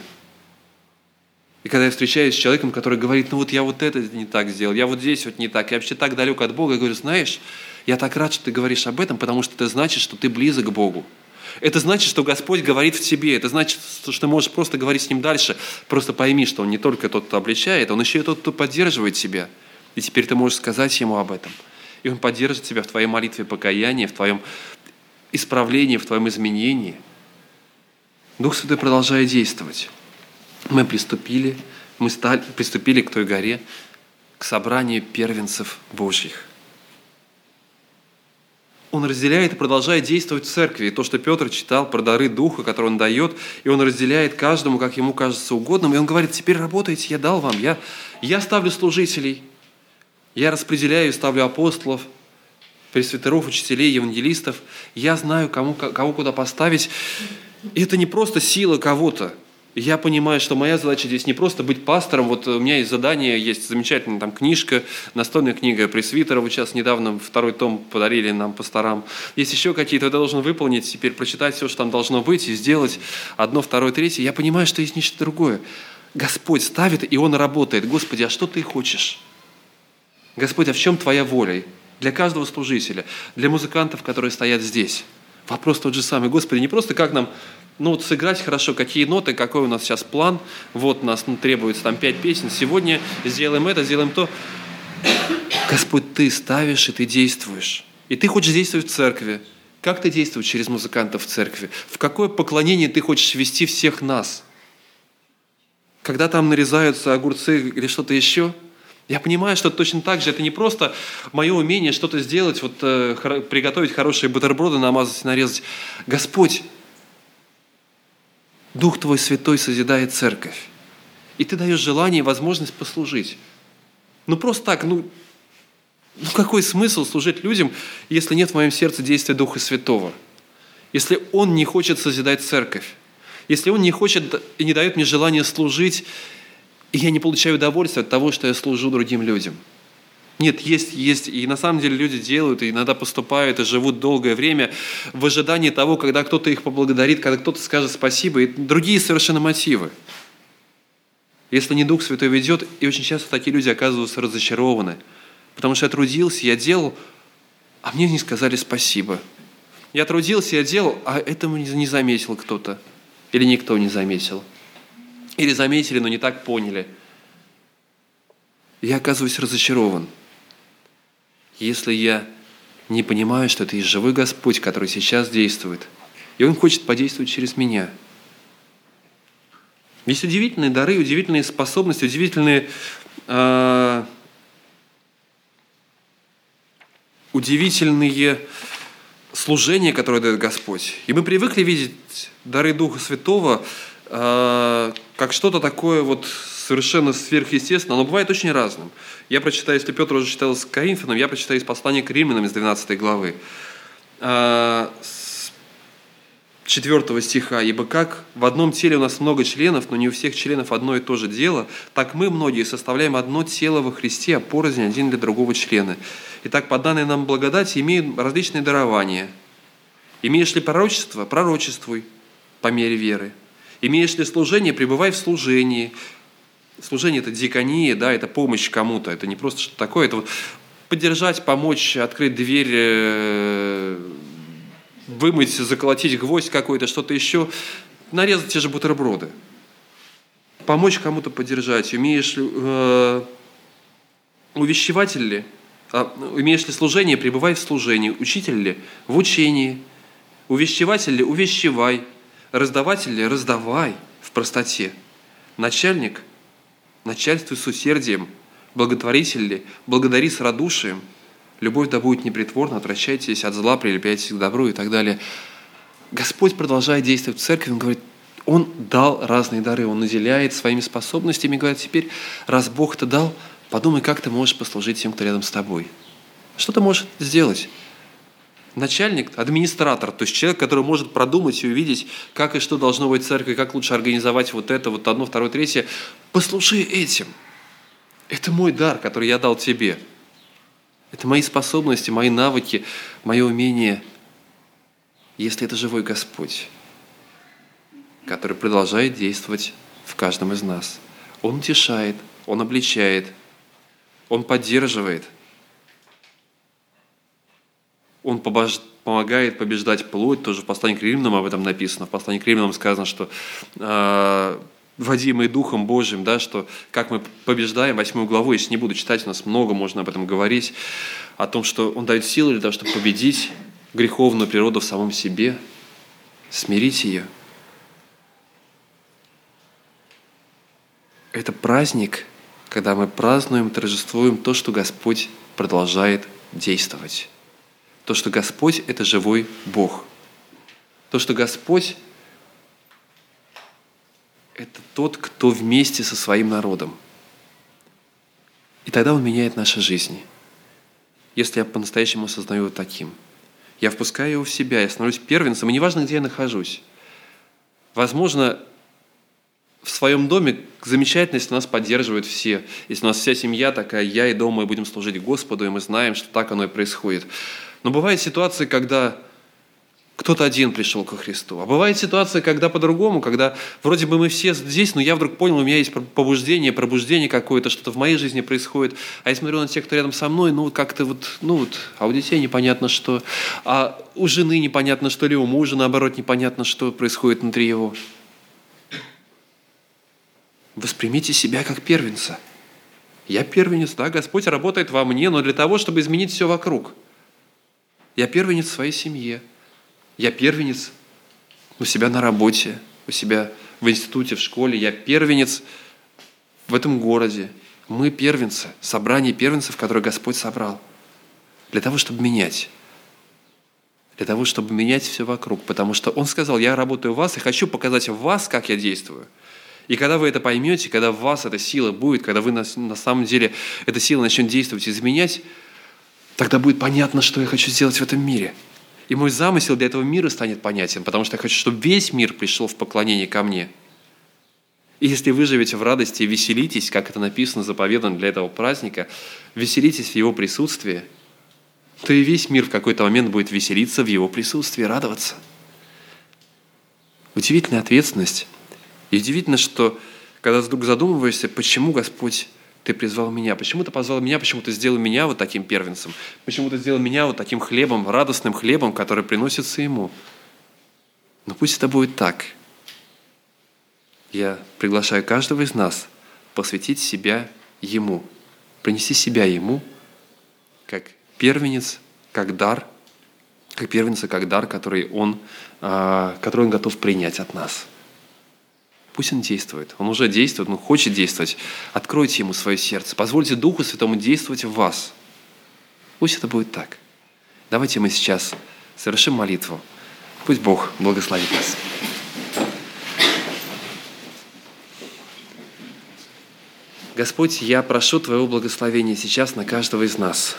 И когда я встречаюсь с человеком, который говорит, ну вот я вот это не так сделал, я вот здесь вот не так, я вообще так далек от Бога, я говорю, знаешь, я так рад, что ты говоришь об этом, потому что это значит, что ты близок к Богу. Это значит, что Господь говорит в тебе. Это значит, что ты можешь просто говорить с Ним дальше. Просто пойми, что Он не только тот, кто обличает, Он еще и тот, кто поддерживает тебя. И теперь ты можешь сказать Ему об этом. И Он поддержит тебя в твоей молитве покаяния, в твоем исправлении, в твоем изменении. Дух Святой продолжает действовать. Мы приступили, мы стали, приступили к той горе, к собранию первенцев Божьих. Он разделяет и продолжает действовать в церкви. То, что Петр читал про дары Духа, которые он дает, и он разделяет каждому, как ему кажется угодным. И он говорит, теперь работайте, я дал вам, я, я ставлю служителей, я распределяю и ставлю апостолов, пресвитеров, учителей, евангелистов. Я знаю, кому, кого куда поставить. И это не просто сила кого-то, я понимаю, что моя задача здесь не просто быть пастором. Вот у меня есть задание, есть замечательная там книжка, настольная книга пресвитера. Вот сейчас недавно второй том подарили нам пасторам. Есть еще какие-то, я должен выполнить, теперь прочитать все, что там должно быть, и сделать одно, второе, третье. Я понимаю, что есть нечто другое. Господь ставит, и Он работает. Господи, а что Ты хочешь? Господь, а в чем Твоя воля? Для каждого служителя, для музыкантов, которые стоят здесь. Вопрос тот же самый. Господи, не просто как нам ну вот сыграть хорошо, какие ноты, какой у нас сейчас план, вот нас ну, требуется там пять песен, сегодня сделаем это, сделаем то. Господь, Ты ставишь и Ты действуешь. И Ты хочешь действовать в церкви. Как Ты действуешь через музыкантов в церкви? В какое поклонение Ты хочешь вести всех нас? Когда там нарезаются огурцы или что-то еще – я понимаю, что точно так же это не просто мое умение что-то сделать, вот э, приготовить хорошие бутерброды, намазать, нарезать. Господь, Дух Твой Святой созидает церковь. И Ты даешь желание и возможность послужить. Ну просто так, ну Ну какой смысл служить людям, если нет в моем сердце действия Духа Святого? Если Он не хочет созидать церковь? Если Он не хочет и не дает мне желания служить, и я не получаю удовольствия от того, что я служу другим людям? Нет, есть, есть, и на самом деле люди делают, и иногда поступают, и живут долгое время в ожидании того, когда кто-то их поблагодарит, когда кто-то скажет спасибо, и другие совершенно мотивы. Если не Дух Святой ведет, и очень часто такие люди оказываются разочарованы – Потому что я трудился, я делал, а мне не сказали спасибо. Я трудился, я делал, а этому не заметил кто-то. Или никто не заметил. Или заметили, но не так поняли. Я оказываюсь разочарован. Если я не понимаю, что это и живой Господь, который сейчас действует, и Он хочет подействовать через меня. Есть удивительные дары, удивительные способности, удивительные э, удивительные служения, которые дает Господь. И мы привыкли видеть дары Духа Святого э, как что-то такое вот совершенно сверхъестественное, но бывает очень разным. Я прочитаю, если Петр уже читал с Коринфянам, я прочитаю из послания к римлянам из 12 главы. Э, 4 стиха, «Ибо как в одном теле у нас много членов, но не у всех членов одно и то же дело, так мы, многие, составляем одно тело во Христе, а порознь один для другого члена. Итак, по данной нам благодати имеют различные дарования. Имеешь ли пророчество? Пророчествуй по мере веры. Имеешь ли служение? Пребывай в служении. Служение – это диакония, да, это помощь кому-то. Это не просто что-то такое, это вот поддержать, помочь, открыть дверь э, вымыть, заколотить гвоздь какой-то, что-то еще, нарезать те же бутерброды. Помочь кому-то поддержать. Умеешь ли, э, увещеватель ли? А, умеешь ли служение, пребывай в служении. Учитель ли? В учении. Увещеватель ли? Увещевай. Раздаватель ли? Раздавай в простоте. Начальник? Начальствуй с усердием. Благотворитель ли? Благодари с радушием – Любовь да будет непритворна, отвращайтесь от зла, прилепляйтесь к добру и так далее. Господь продолжает действовать в церкви, Он говорит, Он дал разные дары, Он наделяет своими способностями, говорит, теперь, раз Бог это дал, подумай, как ты можешь послужить тем, кто рядом с тобой. Что ты можешь сделать? Начальник, администратор, то есть человек, который может продумать и увидеть, как и что должно быть в церкви, как лучше организовать вот это, вот одно, второе, третье. Послушай этим. Это мой дар, который я дал тебе – это мои способности, мои навыки, мое умение, если это живой Господь, который продолжает действовать в каждом из нас. Он утешает, Он обличает, Он поддерживает, Он помогает побеждать плоть, тоже в послании к римлянам об этом написано. В послании к римлянам сказано, что э, водимые Духом Божьим, да, что как мы побеждаем, восьмую главу, если не буду читать, у нас много можно об этом говорить, о том, что Он дает силы для того, чтобы победить греховную природу в самом себе, смирить ее. Это праздник, когда мы празднуем, торжествуем то, что Господь продолжает действовать. То, что Господь – это живой Бог. То, что Господь это тот, кто вместе со своим народом. И тогда он меняет наши жизни. Если я по-настоящему осознаю его таким. Я впускаю его в себя, я становлюсь первенцем, и неважно, где я нахожусь. Возможно, в своем доме замечательно, если нас поддерживают все. Если у нас вся семья такая, я и дома, и будем служить Господу, и мы знаем, что так оно и происходит. Но бывают ситуации, когда кто-то один пришел ко Христу. А бывает ситуация, когда по-другому, когда вроде бы мы все здесь, но я вдруг понял, у меня есть побуждение, пробуждение какое-то, что-то в моей жизни происходит. А я смотрю на тех, кто рядом со мной, ну как-то вот, ну вот, а у детей непонятно что, а у жены непонятно что, или у мужа, наоборот, непонятно что происходит внутри его. Воспримите себя как первенца. Я первенец, да, Господь работает во мне, но для того, чтобы изменить все вокруг. Я первенец в своей семье – я первенец у себя на работе, у себя в институте, в школе. Я первенец в этом городе. Мы первенцы, собрание первенцев, которое Господь собрал. Для того, чтобы менять. Для того, чтобы менять все вокруг. Потому что Он сказал, я работаю в вас и хочу показать в вас, как я действую. И когда вы это поймете, когда в вас эта сила будет, когда вы на, на самом деле эта сила начнет действовать, изменять, тогда будет понятно, что я хочу сделать в этом мире. И мой замысел для этого мира станет понятен, потому что я хочу, чтобы весь мир пришел в поклонение ко мне. И если вы живете в радости и веселитесь, как это написано, заповедано для этого праздника, веселитесь в Его присутствии, то и весь мир в какой-то момент будет веселиться в Его присутствии, радоваться. Удивительная ответственность. И удивительно, что когда вдруг задумываешься, почему Господь ты призвал меня, почему ты позвал меня, почему ты сделал меня вот таким первенцем, почему ты сделал меня вот таким хлебом, радостным хлебом, который приносится Ему. Но пусть это будет так. Я приглашаю каждого из нас посвятить себя Ему, принести себя Ему, как первенец, как дар, как первенца, как дар, который Он, а, который он готов принять от нас – Пусть Он действует. Он уже действует, Он хочет действовать. Откройте Ему свое сердце. Позвольте Духу Святому действовать в вас. Пусть это будет так. Давайте мы сейчас совершим молитву. Пусть Бог благословит нас. Господь, я прошу Твоего благословения сейчас на каждого из нас.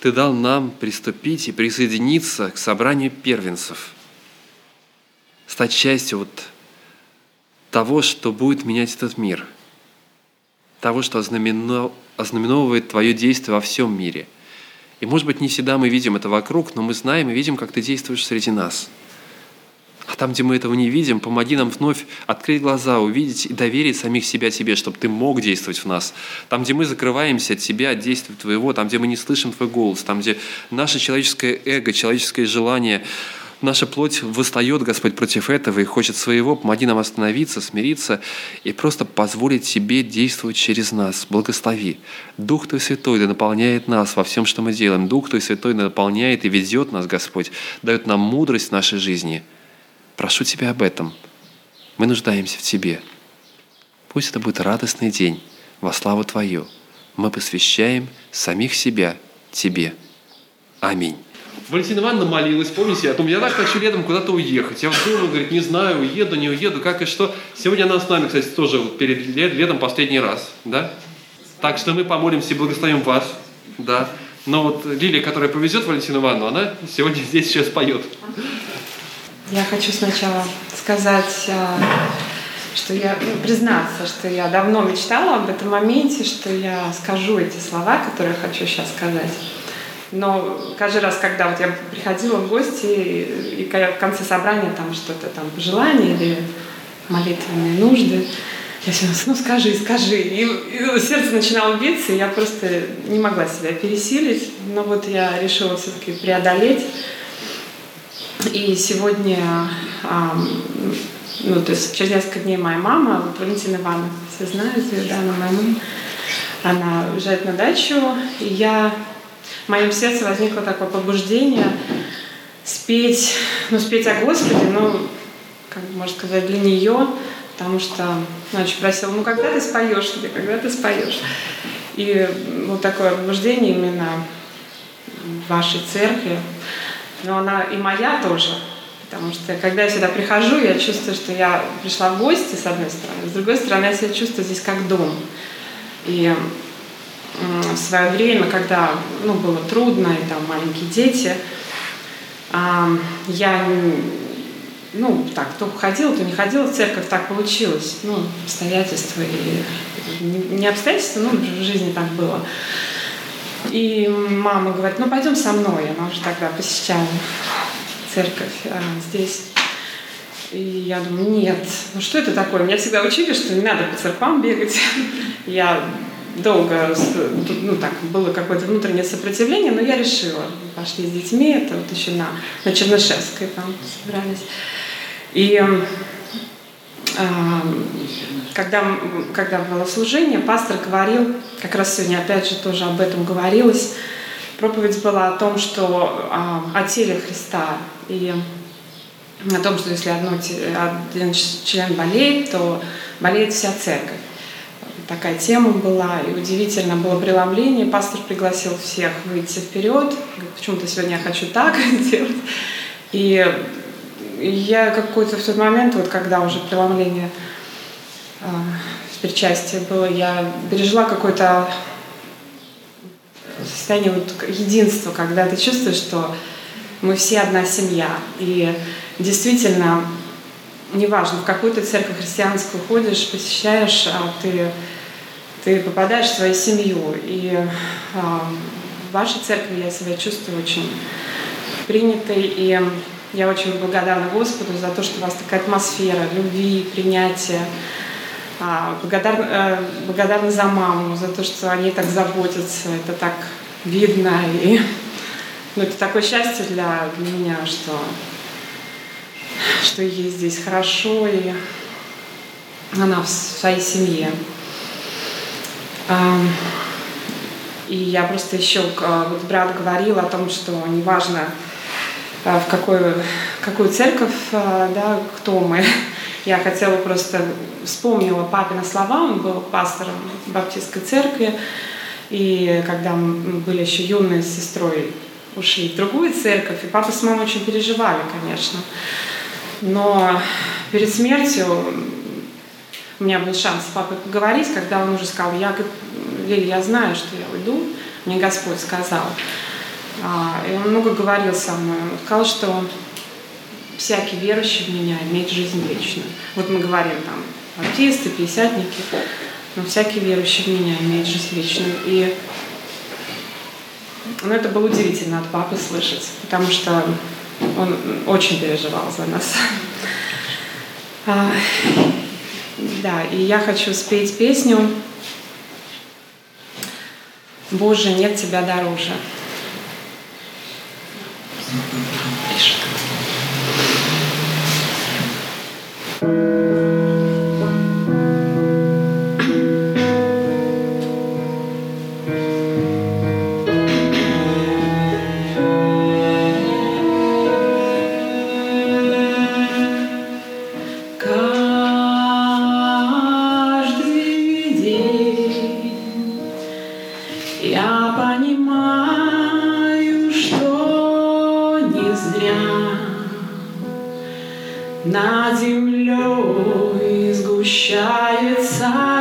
Ты дал нам приступить и присоединиться к собранию первенцев, стать частью вот того, что будет менять этот мир, того, что ознаменовывает Твое действие во всем мире. И, может быть, не всегда мы видим это вокруг, но мы знаем и видим, как Ты действуешь среди нас. А там, где мы этого не видим, помоги нам вновь открыть глаза, увидеть и доверить самих себя Тебе, чтобы Ты мог действовать в нас. Там, где мы закрываемся от Тебя, от действия Твоего, там, где мы не слышим Твой голос, там, где наше человеческое эго, человеческое желание – наша плоть восстает, Господь, против этого и хочет своего. Помоги нам остановиться, смириться и просто позволить Тебе действовать через нас. Благослови. Дух Твой Святой да наполняет нас во всем, что мы делаем. Дух Твой Святой да наполняет и ведет нас, Господь, дает нам мудрость в нашей жизни. Прошу Тебя об этом. Мы нуждаемся в Тебе. Пусть это будет радостный день во славу Твою. Мы посвящаем самих себя Тебе. Аминь. Валентина Ивановна молилась, помните, о том, я так хочу летом куда-то уехать. Я вот думаю, говорит, не знаю, уеду, не уеду, как и что. Сегодня она с нами, кстати, тоже вот перед летом последний раз, да? Так что мы помолимся и благословим вас, да. Но вот Лилия, которая повезет Валентину Ивановну, она сегодня здесь сейчас поет. Я хочу сначала сказать, а, что я ну, признаться, что я давно мечтала об этом моменте, что я скажу эти слова, которые хочу сейчас сказать. Но каждый раз, когда вот я приходила в гости, и, и в конце собрания там что-то там пожелание или молитвенные нужды, я все ну скажи, скажи. И, и сердце начинало биться, и я просто не могла себя пересилить. Но вот я решила все-таки преодолеть. И сегодня, а, ну, то есть через несколько дней моя мама, вот Валентина Ивановна, все знают ее, да, она моя мама, она уезжает на дачу, и я моем сердце возникло такое побуждение спеть, ну, спеть о Господе, ну, как можно сказать, для нее, потому что она очень просила, ну, когда ты споешь тебе, когда ты споешь. И вот такое побуждение именно в вашей церкви, но она и моя тоже, потому что когда я сюда прихожу, я чувствую, что я пришла в гости, с одной стороны, с другой стороны, я себя чувствую здесь как дом. И в свое время, когда ну, было трудно, и там маленькие дети, я ну, так, то ходила, то не ходила в церковь, так получилось. Ну, обстоятельства и не обстоятельства, ну, в жизни так было. И мама говорит, ну, пойдем со мной. Она уже тогда посещала церковь а, здесь. И я думаю, нет, ну что это такое? Меня всегда учили, что не надо по церквам бегать. Я долго, ну так, было какое-то внутреннее сопротивление, но я решила. Пошли с детьми, это вот еще на, на Чернышевской там собрались. И э, когда, когда было служение, пастор говорил, как раз сегодня опять же тоже об этом говорилось, проповедь была о том, что э, о теле Христа и о том, что если одно, один член болеет, то болеет вся церковь такая тема была, и удивительно было преломление. Пастор пригласил всех выйти вперед. Почему-то сегодня я хочу так делать. И я какой-то в тот момент, вот когда уже преломление э, причастие было, я пережила какое-то состояние вот единства, когда ты чувствуешь, что мы все одна семья. И действительно, неважно, в какую ты церковь христианскую ходишь, посещаешь, а ты, ты попадаешь в свою семью. И а, в вашей церкви я себя чувствую очень принятой. И я очень благодарна Господу за то, что у вас такая атмосфера любви, принятия. А, благодарна, э, благодарна за маму, за то, что они так заботятся. Это так видно. И ну, это такое счастье для, для меня, что, что ей здесь хорошо, и она в своей семье. И я просто еще, вот брат говорил о том, что неважно, а, в какую, какую церковь, а, да, кто мы. Я хотела просто, вспомнила папина слова, он был пастором баптистской церкви, и когда мы были еще юные с сестрой, ушли в другую церковь, и папа с мамой очень переживали, конечно. Но перед смертью у меня был шанс с папой поговорить, когда он уже сказал, я, Лили, я знаю, что я уйду, мне Господь сказал. А, и он много говорил со мной. Он сказал, что всякий верующий в меня имеет жизнь вечную. Вот мы говорим там, баптисты, пятидесятники, но всякий верующий в меня имеет жизнь вечную. И ну, это было удивительно от папы слышать, потому что он очень переживал за нас. Да, и я хочу спеть песню «Боже, нет тебя дороже». Ты касаешься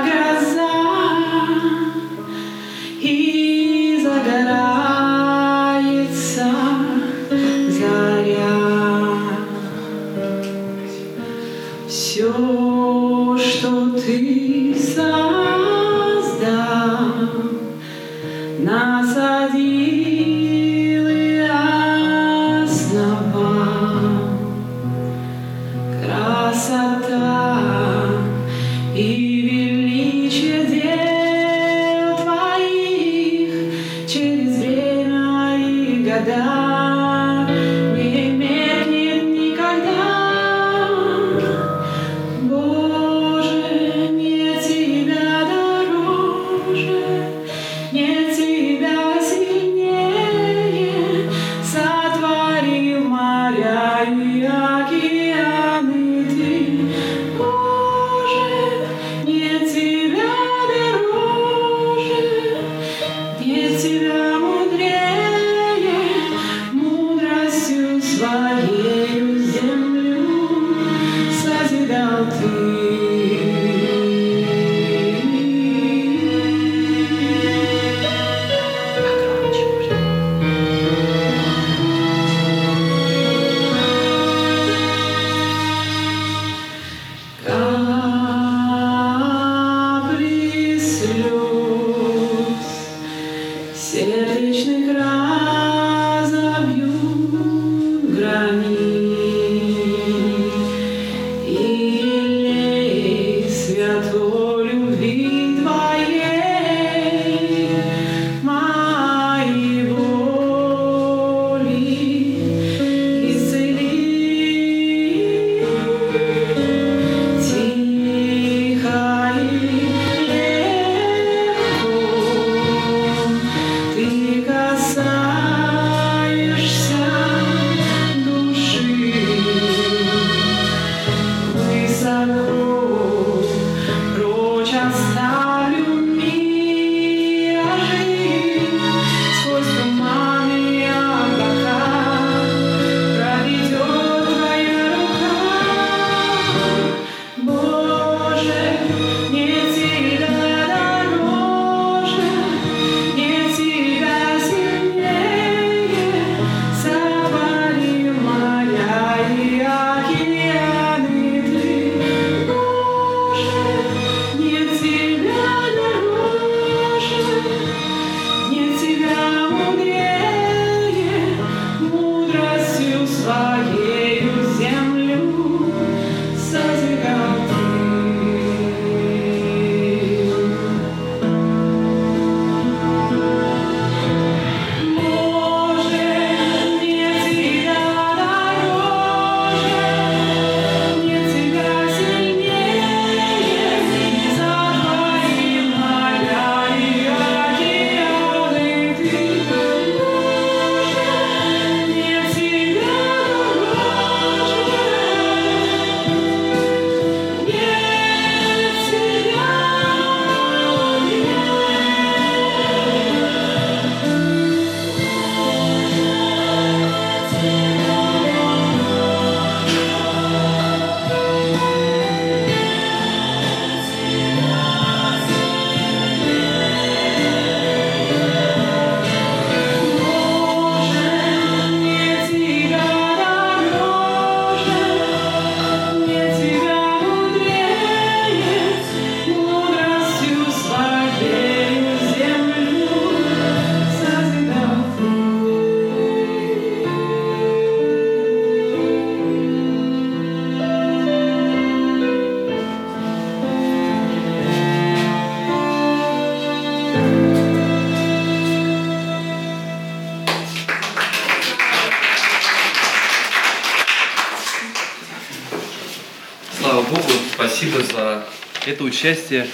это участие.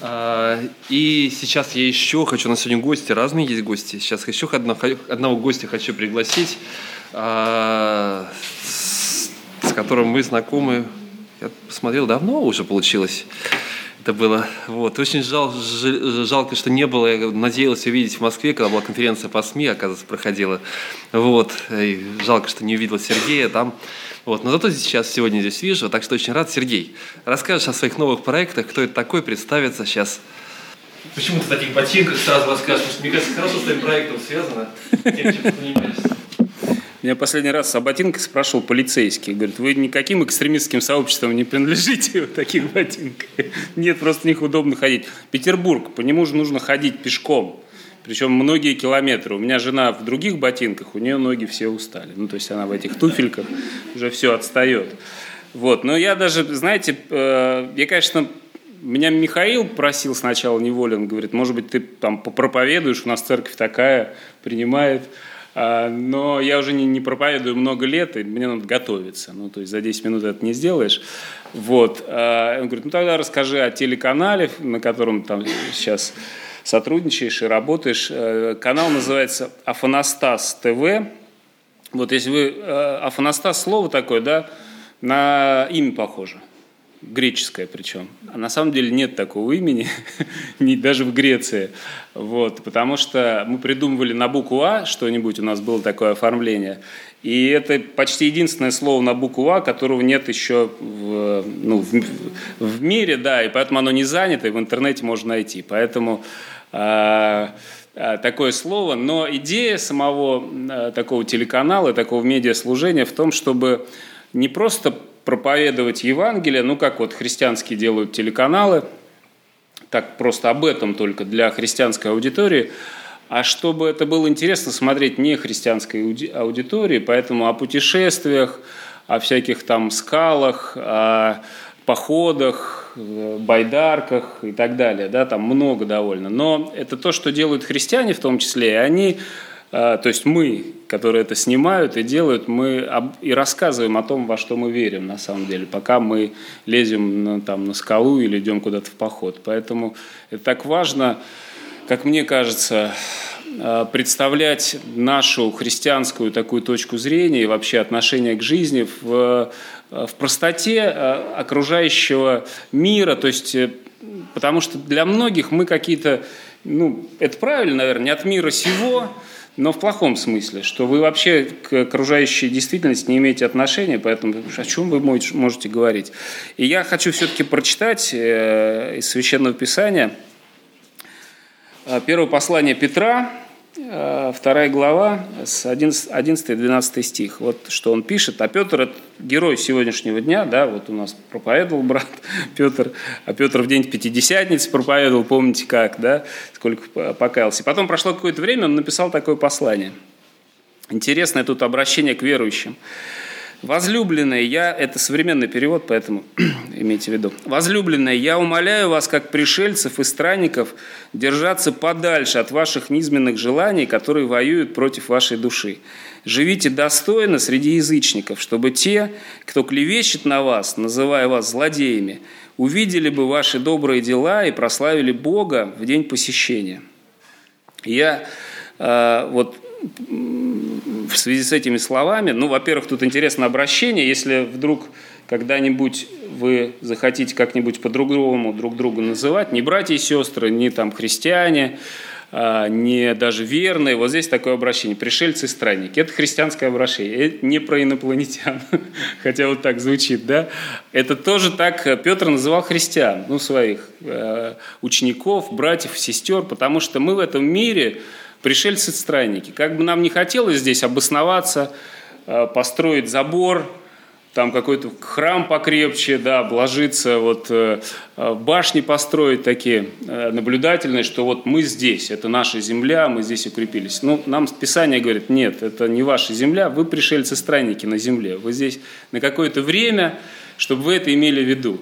А, и сейчас я еще хочу, у нас сегодня гости, разные есть гости. Сейчас еще одного, одного гостя хочу пригласить, а, с которым мы знакомы, я посмотрел, давно уже получилось это было. Вот. Очень жал, жалко, что не было. Я надеялся увидеть в Москве, когда была конференция по СМИ, оказывается, проходила. Вот. И жалко, что не увидел Сергея там. Вот. Но зато сейчас, сегодня здесь вижу, так что очень рад. Сергей, расскажешь о своих новых проектах, кто это такой, представится сейчас. Почему ты в таких ботинках сразу расскажешь? Мне кажется, хорошо с твоим проектом связано. Тем, чем ты. Меня последний раз о ботинках спрашивал полицейский. Говорит, вы никаким экстремистским сообществам не принадлежите в таких ботинках? Нет, просто в них удобно ходить. Петербург, по нему же нужно ходить пешком. Причем многие километры. У меня жена в других ботинках, у нее ноги все устали. Ну, то есть она в этих туфельках уже все отстает. Вот. Но я даже, знаете, э, я, конечно, меня Михаил просил сначала неволен, говорит, может быть, ты там проповедуешь, у нас церковь такая, принимает. А, но я уже не, не проповедую много лет, и мне надо готовиться. Ну, то есть за 10 минут это не сделаешь. Вот. А, он говорит, ну тогда расскажи о телеканале, на котором там сейчас сотрудничаешь и работаешь. Э, канал называется Афанастас ТВ. Вот если вы... Э, Афанастас слово такое, да, на имя похоже греческое причем. А на самом деле нет такого имени, даже в Греции. Вот, потому что мы придумывали на букву А что-нибудь, у нас было такое оформление. И это почти единственное слово на букву А, которого нет еще в, ну, в, в мире, да, и поэтому оно не занято, и в интернете можно найти. Поэтому э, такое слово. Но идея самого э, такого телеканала, такого медиаслужения в том, чтобы не просто проповедовать Евангелие, ну как вот христианские делают телеканалы, так просто об этом только для христианской аудитории, а чтобы это было интересно смотреть не христианской аудитории, поэтому о путешествиях, о всяких там скалах, о походах, э, байдарках и так далее, да, там много довольно. Но это то, что делают христиане в том числе, и они то есть мы, которые это снимают и делают, мы и рассказываем о том, во что мы верим на самом деле, пока мы лезем на, там, на скалу или идем куда-то в поход. Поэтому это так важно, как мне кажется, а, представлять нашу христианскую такую точку зрения и вообще отношение к жизни в, в простоте а, окружающего мира, то есть э, потому что для многих мы какие-то, ну, это правильно, наверное, не от мира сего, но в плохом смысле, что вы вообще к окружающей действительности не имеете отношения, поэтому о чем вы можете говорить. И я хочу все-таки прочитать э, из Священного Писания э, первое послание Петра, вторая глава, с 11 и 12 стих. Вот что он пишет. А Петр – это герой сегодняшнего дня, да, вот у нас проповедовал брат Петр, а Петр в день Пятидесятницы проповедовал, помните как, да, сколько покаялся. Потом прошло какое-то время, он написал такое послание. Интересное тут обращение к верующим. Возлюбленные, я, это современный перевод, поэтому имейте в виду. Возлюбленные, я умоляю вас, как пришельцев и странников, держаться подальше от ваших низменных желаний, которые воюют против вашей души. Живите достойно среди язычников, чтобы те, кто клевещет на вас, называя вас злодеями, увидели бы ваши добрые дела и прославили Бога в день посещения. Я э, вот в связи с этими словами, ну, во-первых, тут интересно обращение, если вдруг когда-нибудь вы захотите как-нибудь по-другому друг друга называть, не братья и сестры, не там христиане, а, не даже верные, вот здесь такое обращение, пришельцы и странники. Это христианское обращение, это не про инопланетян, хотя вот так звучит, да. Это тоже так Петр называл христиан, ну, своих э, учеников, братьев, сестер, потому что мы в этом мире, пришельцы-странники. Как бы нам не хотелось здесь обосноваться, э, построить забор, там какой-то храм покрепче, да, обложиться, вот э, э, башни построить такие наблюдательные, что вот мы здесь, это наша земля, мы здесь укрепились. Ну, нам Писание говорит, нет, это не ваша земля, вы пришельцы-странники на земле, вы здесь на какое-то время, чтобы вы это имели в виду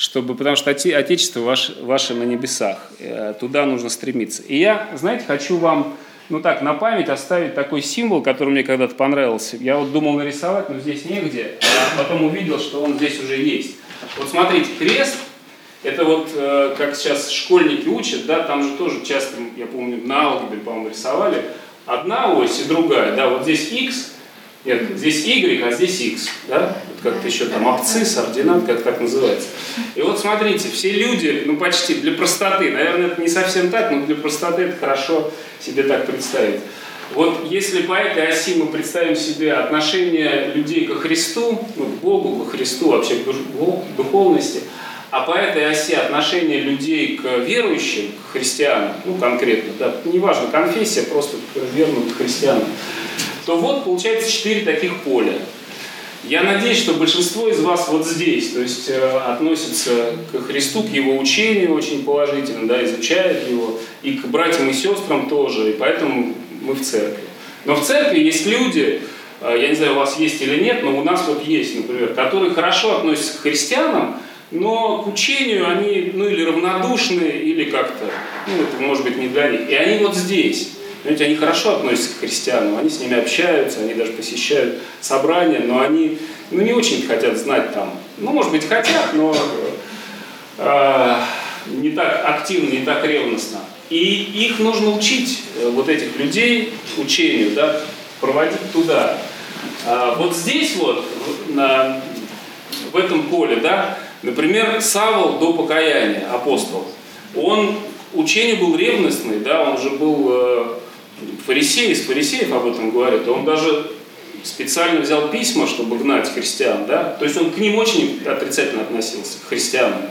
чтобы, потому что Отечество ваше, ваше на небесах, э, туда нужно стремиться. И я, знаете, хочу вам, ну так, на память оставить такой символ, который мне когда-то понравился. Я вот думал нарисовать, но здесь негде, а потом увидел, что он здесь уже есть. Вот смотрите, крест – это вот, э, как сейчас школьники учат, да, там же тоже часто, я помню, на алгебре, по-моему, рисовали, одна ось и другая, да, вот здесь x, нет, здесь y, а здесь x, да, вот как-то еще там абцисс, ординат, как так называется. И вот смотрите, все люди, ну почти для простоты, наверное, это не совсем так, но для простоты это хорошо себе так представить. Вот если по этой оси мы представим себе отношение людей ко Христу, ну, к Богу, к Христу, вообще к духовности, а по этой оси отношение людей к верующим, к христианам, ну конкретно, да, неважно, конфессия, просто верным к христианам, то вот получается четыре таких поля. Я надеюсь, что большинство из вас вот здесь, то есть э, относится к Христу, к Его учению очень положительно, да, изучает его, и к братьям и сестрам тоже, и поэтому мы в церкви. Но в церкви есть люди, э, я не знаю, у вас есть или нет, но у нас вот есть, например, которые хорошо относятся к христианам, но к учению они, ну, или равнодушны, или как-то, ну, это может быть не для них. И они вот здесь. Понимаете, они хорошо относятся к христианам, они с ними общаются, они даже посещают собрания, но они ну, не очень хотят знать там. Ну, может быть, хотят, но э, не так активно, не так ревностно. И их нужно учить, э, вот этих людей, учению, да, проводить туда. А вот здесь вот, на, в этом поле, да, например, Савол до покаяния, апостол, он учение был ревностный, да, он же был э, фарисей, из фарисеев об этом говорит, он даже специально взял письма, чтобы гнать христиан, да, то есть он к ним очень отрицательно относился, к христианам,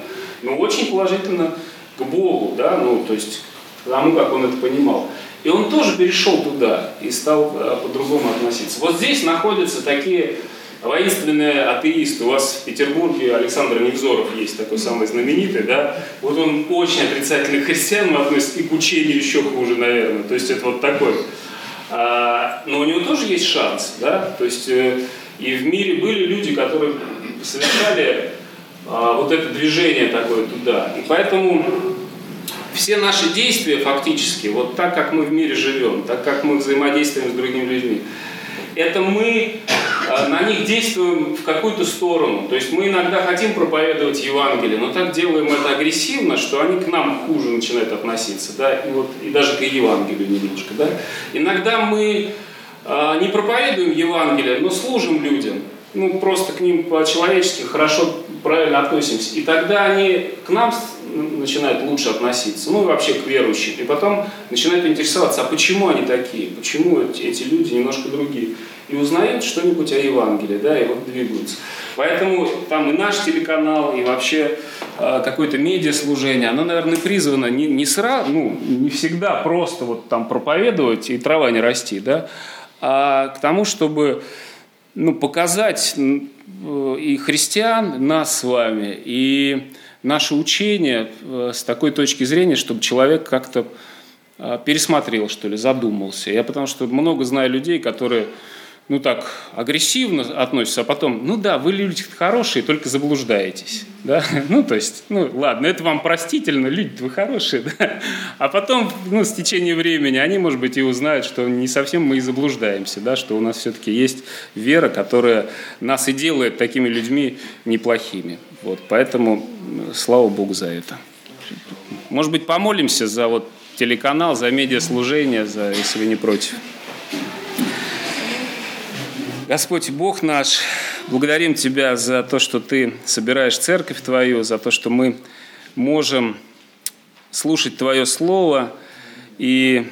но очень положительно к Богу, да, ну, то есть к тому, как он это понимал. И он тоже перешел туда и стал э, по-другому относиться. Вот здесь находятся такие воинственные атеисты. У вас в Петербурге Александр Невзоров есть такой самый знаменитый, да? Вот он очень отрицательно к христианам относится и к учению еще хуже, наверное. То есть это вот такой. А, но у него тоже есть шанс, да? То есть э, и в мире были люди, которые совершали а, вот это движение такое туда. И поэтому все наши действия фактически, вот так, как мы в мире живем, так, как мы взаимодействуем с другими людьми, это мы на них действуем в какую-то сторону. То есть мы иногда хотим проповедовать Евангелие, но так делаем это агрессивно, что они к нам хуже начинают относиться, да, и, вот, и даже к Евангелию немножко. Да. Иногда мы э, не проповедуем Евангелие, но служим людям, ну, просто к ним по-человечески хорошо, правильно относимся. И тогда они к нам начинают лучше относиться, ну и вообще к верующим. И потом начинают интересоваться, а почему они такие, почему эти люди немножко другие. И узнают что-нибудь о Евангелии, да, и вот двигаются. Поэтому там и наш телеканал, и вообще э, какое-то медиаслужение, оно, наверное, призвано не, не сразу, ну, не всегда просто вот там проповедовать и трава не расти, да, а к тому, чтобы ну, показать и христиан, нас с вами, и наше учение э, с такой точки зрения, чтобы человек как-то э, пересмотрел, что ли, задумался. Я потому что много знаю людей, которые ну так, агрессивно относятся, а потом, ну да, вы люди хорошие, только заблуждаетесь. Да? Ну, то есть, ну ладно, это вам простительно, люди вы хорошие, да? А потом, ну, с течением времени, они, может быть, и узнают, что не совсем мы и заблуждаемся, да, что у нас все-таки есть вера, которая нас и делает такими людьми неплохими. Вот, поэтому слава Богу за это. Может быть, помолимся за вот телеканал, за медиаслужение, за, если вы не против. Господь Бог наш, благодарим Тебя за то, что Ты собираешь церковь Твою, за то, что мы можем слушать Твое Слово и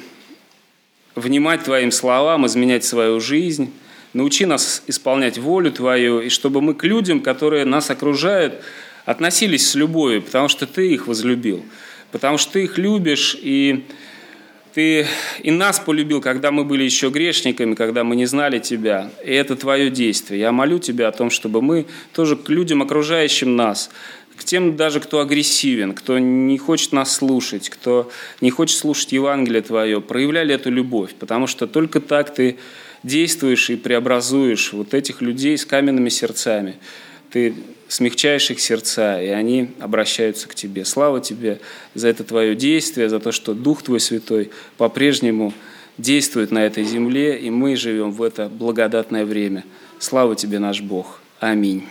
внимать Твоим словам, изменять свою жизнь. Научи нас исполнять волю Твою, и чтобы мы к людям, которые нас окружают, относились с любовью, потому что Ты их возлюбил, потому что Ты их любишь, и ты и нас полюбил, когда мы были еще грешниками, когда мы не знали Тебя. И это Твое действие. Я молю Тебя о том, чтобы мы тоже к людям, окружающим нас, к тем даже, кто агрессивен, кто не хочет нас слушать, кто не хочет слушать Евангелие Твое, проявляли эту любовь, потому что только так Ты действуешь и преобразуешь вот этих людей с каменными сердцами. Ты смягчаешь их сердца, и они обращаются к Тебе. Слава Тебе за это Твое действие, за то, что Дух Твой Святой по-прежнему действует на этой земле, и мы живем в это благодатное время. Слава Тебе, наш Бог. Аминь.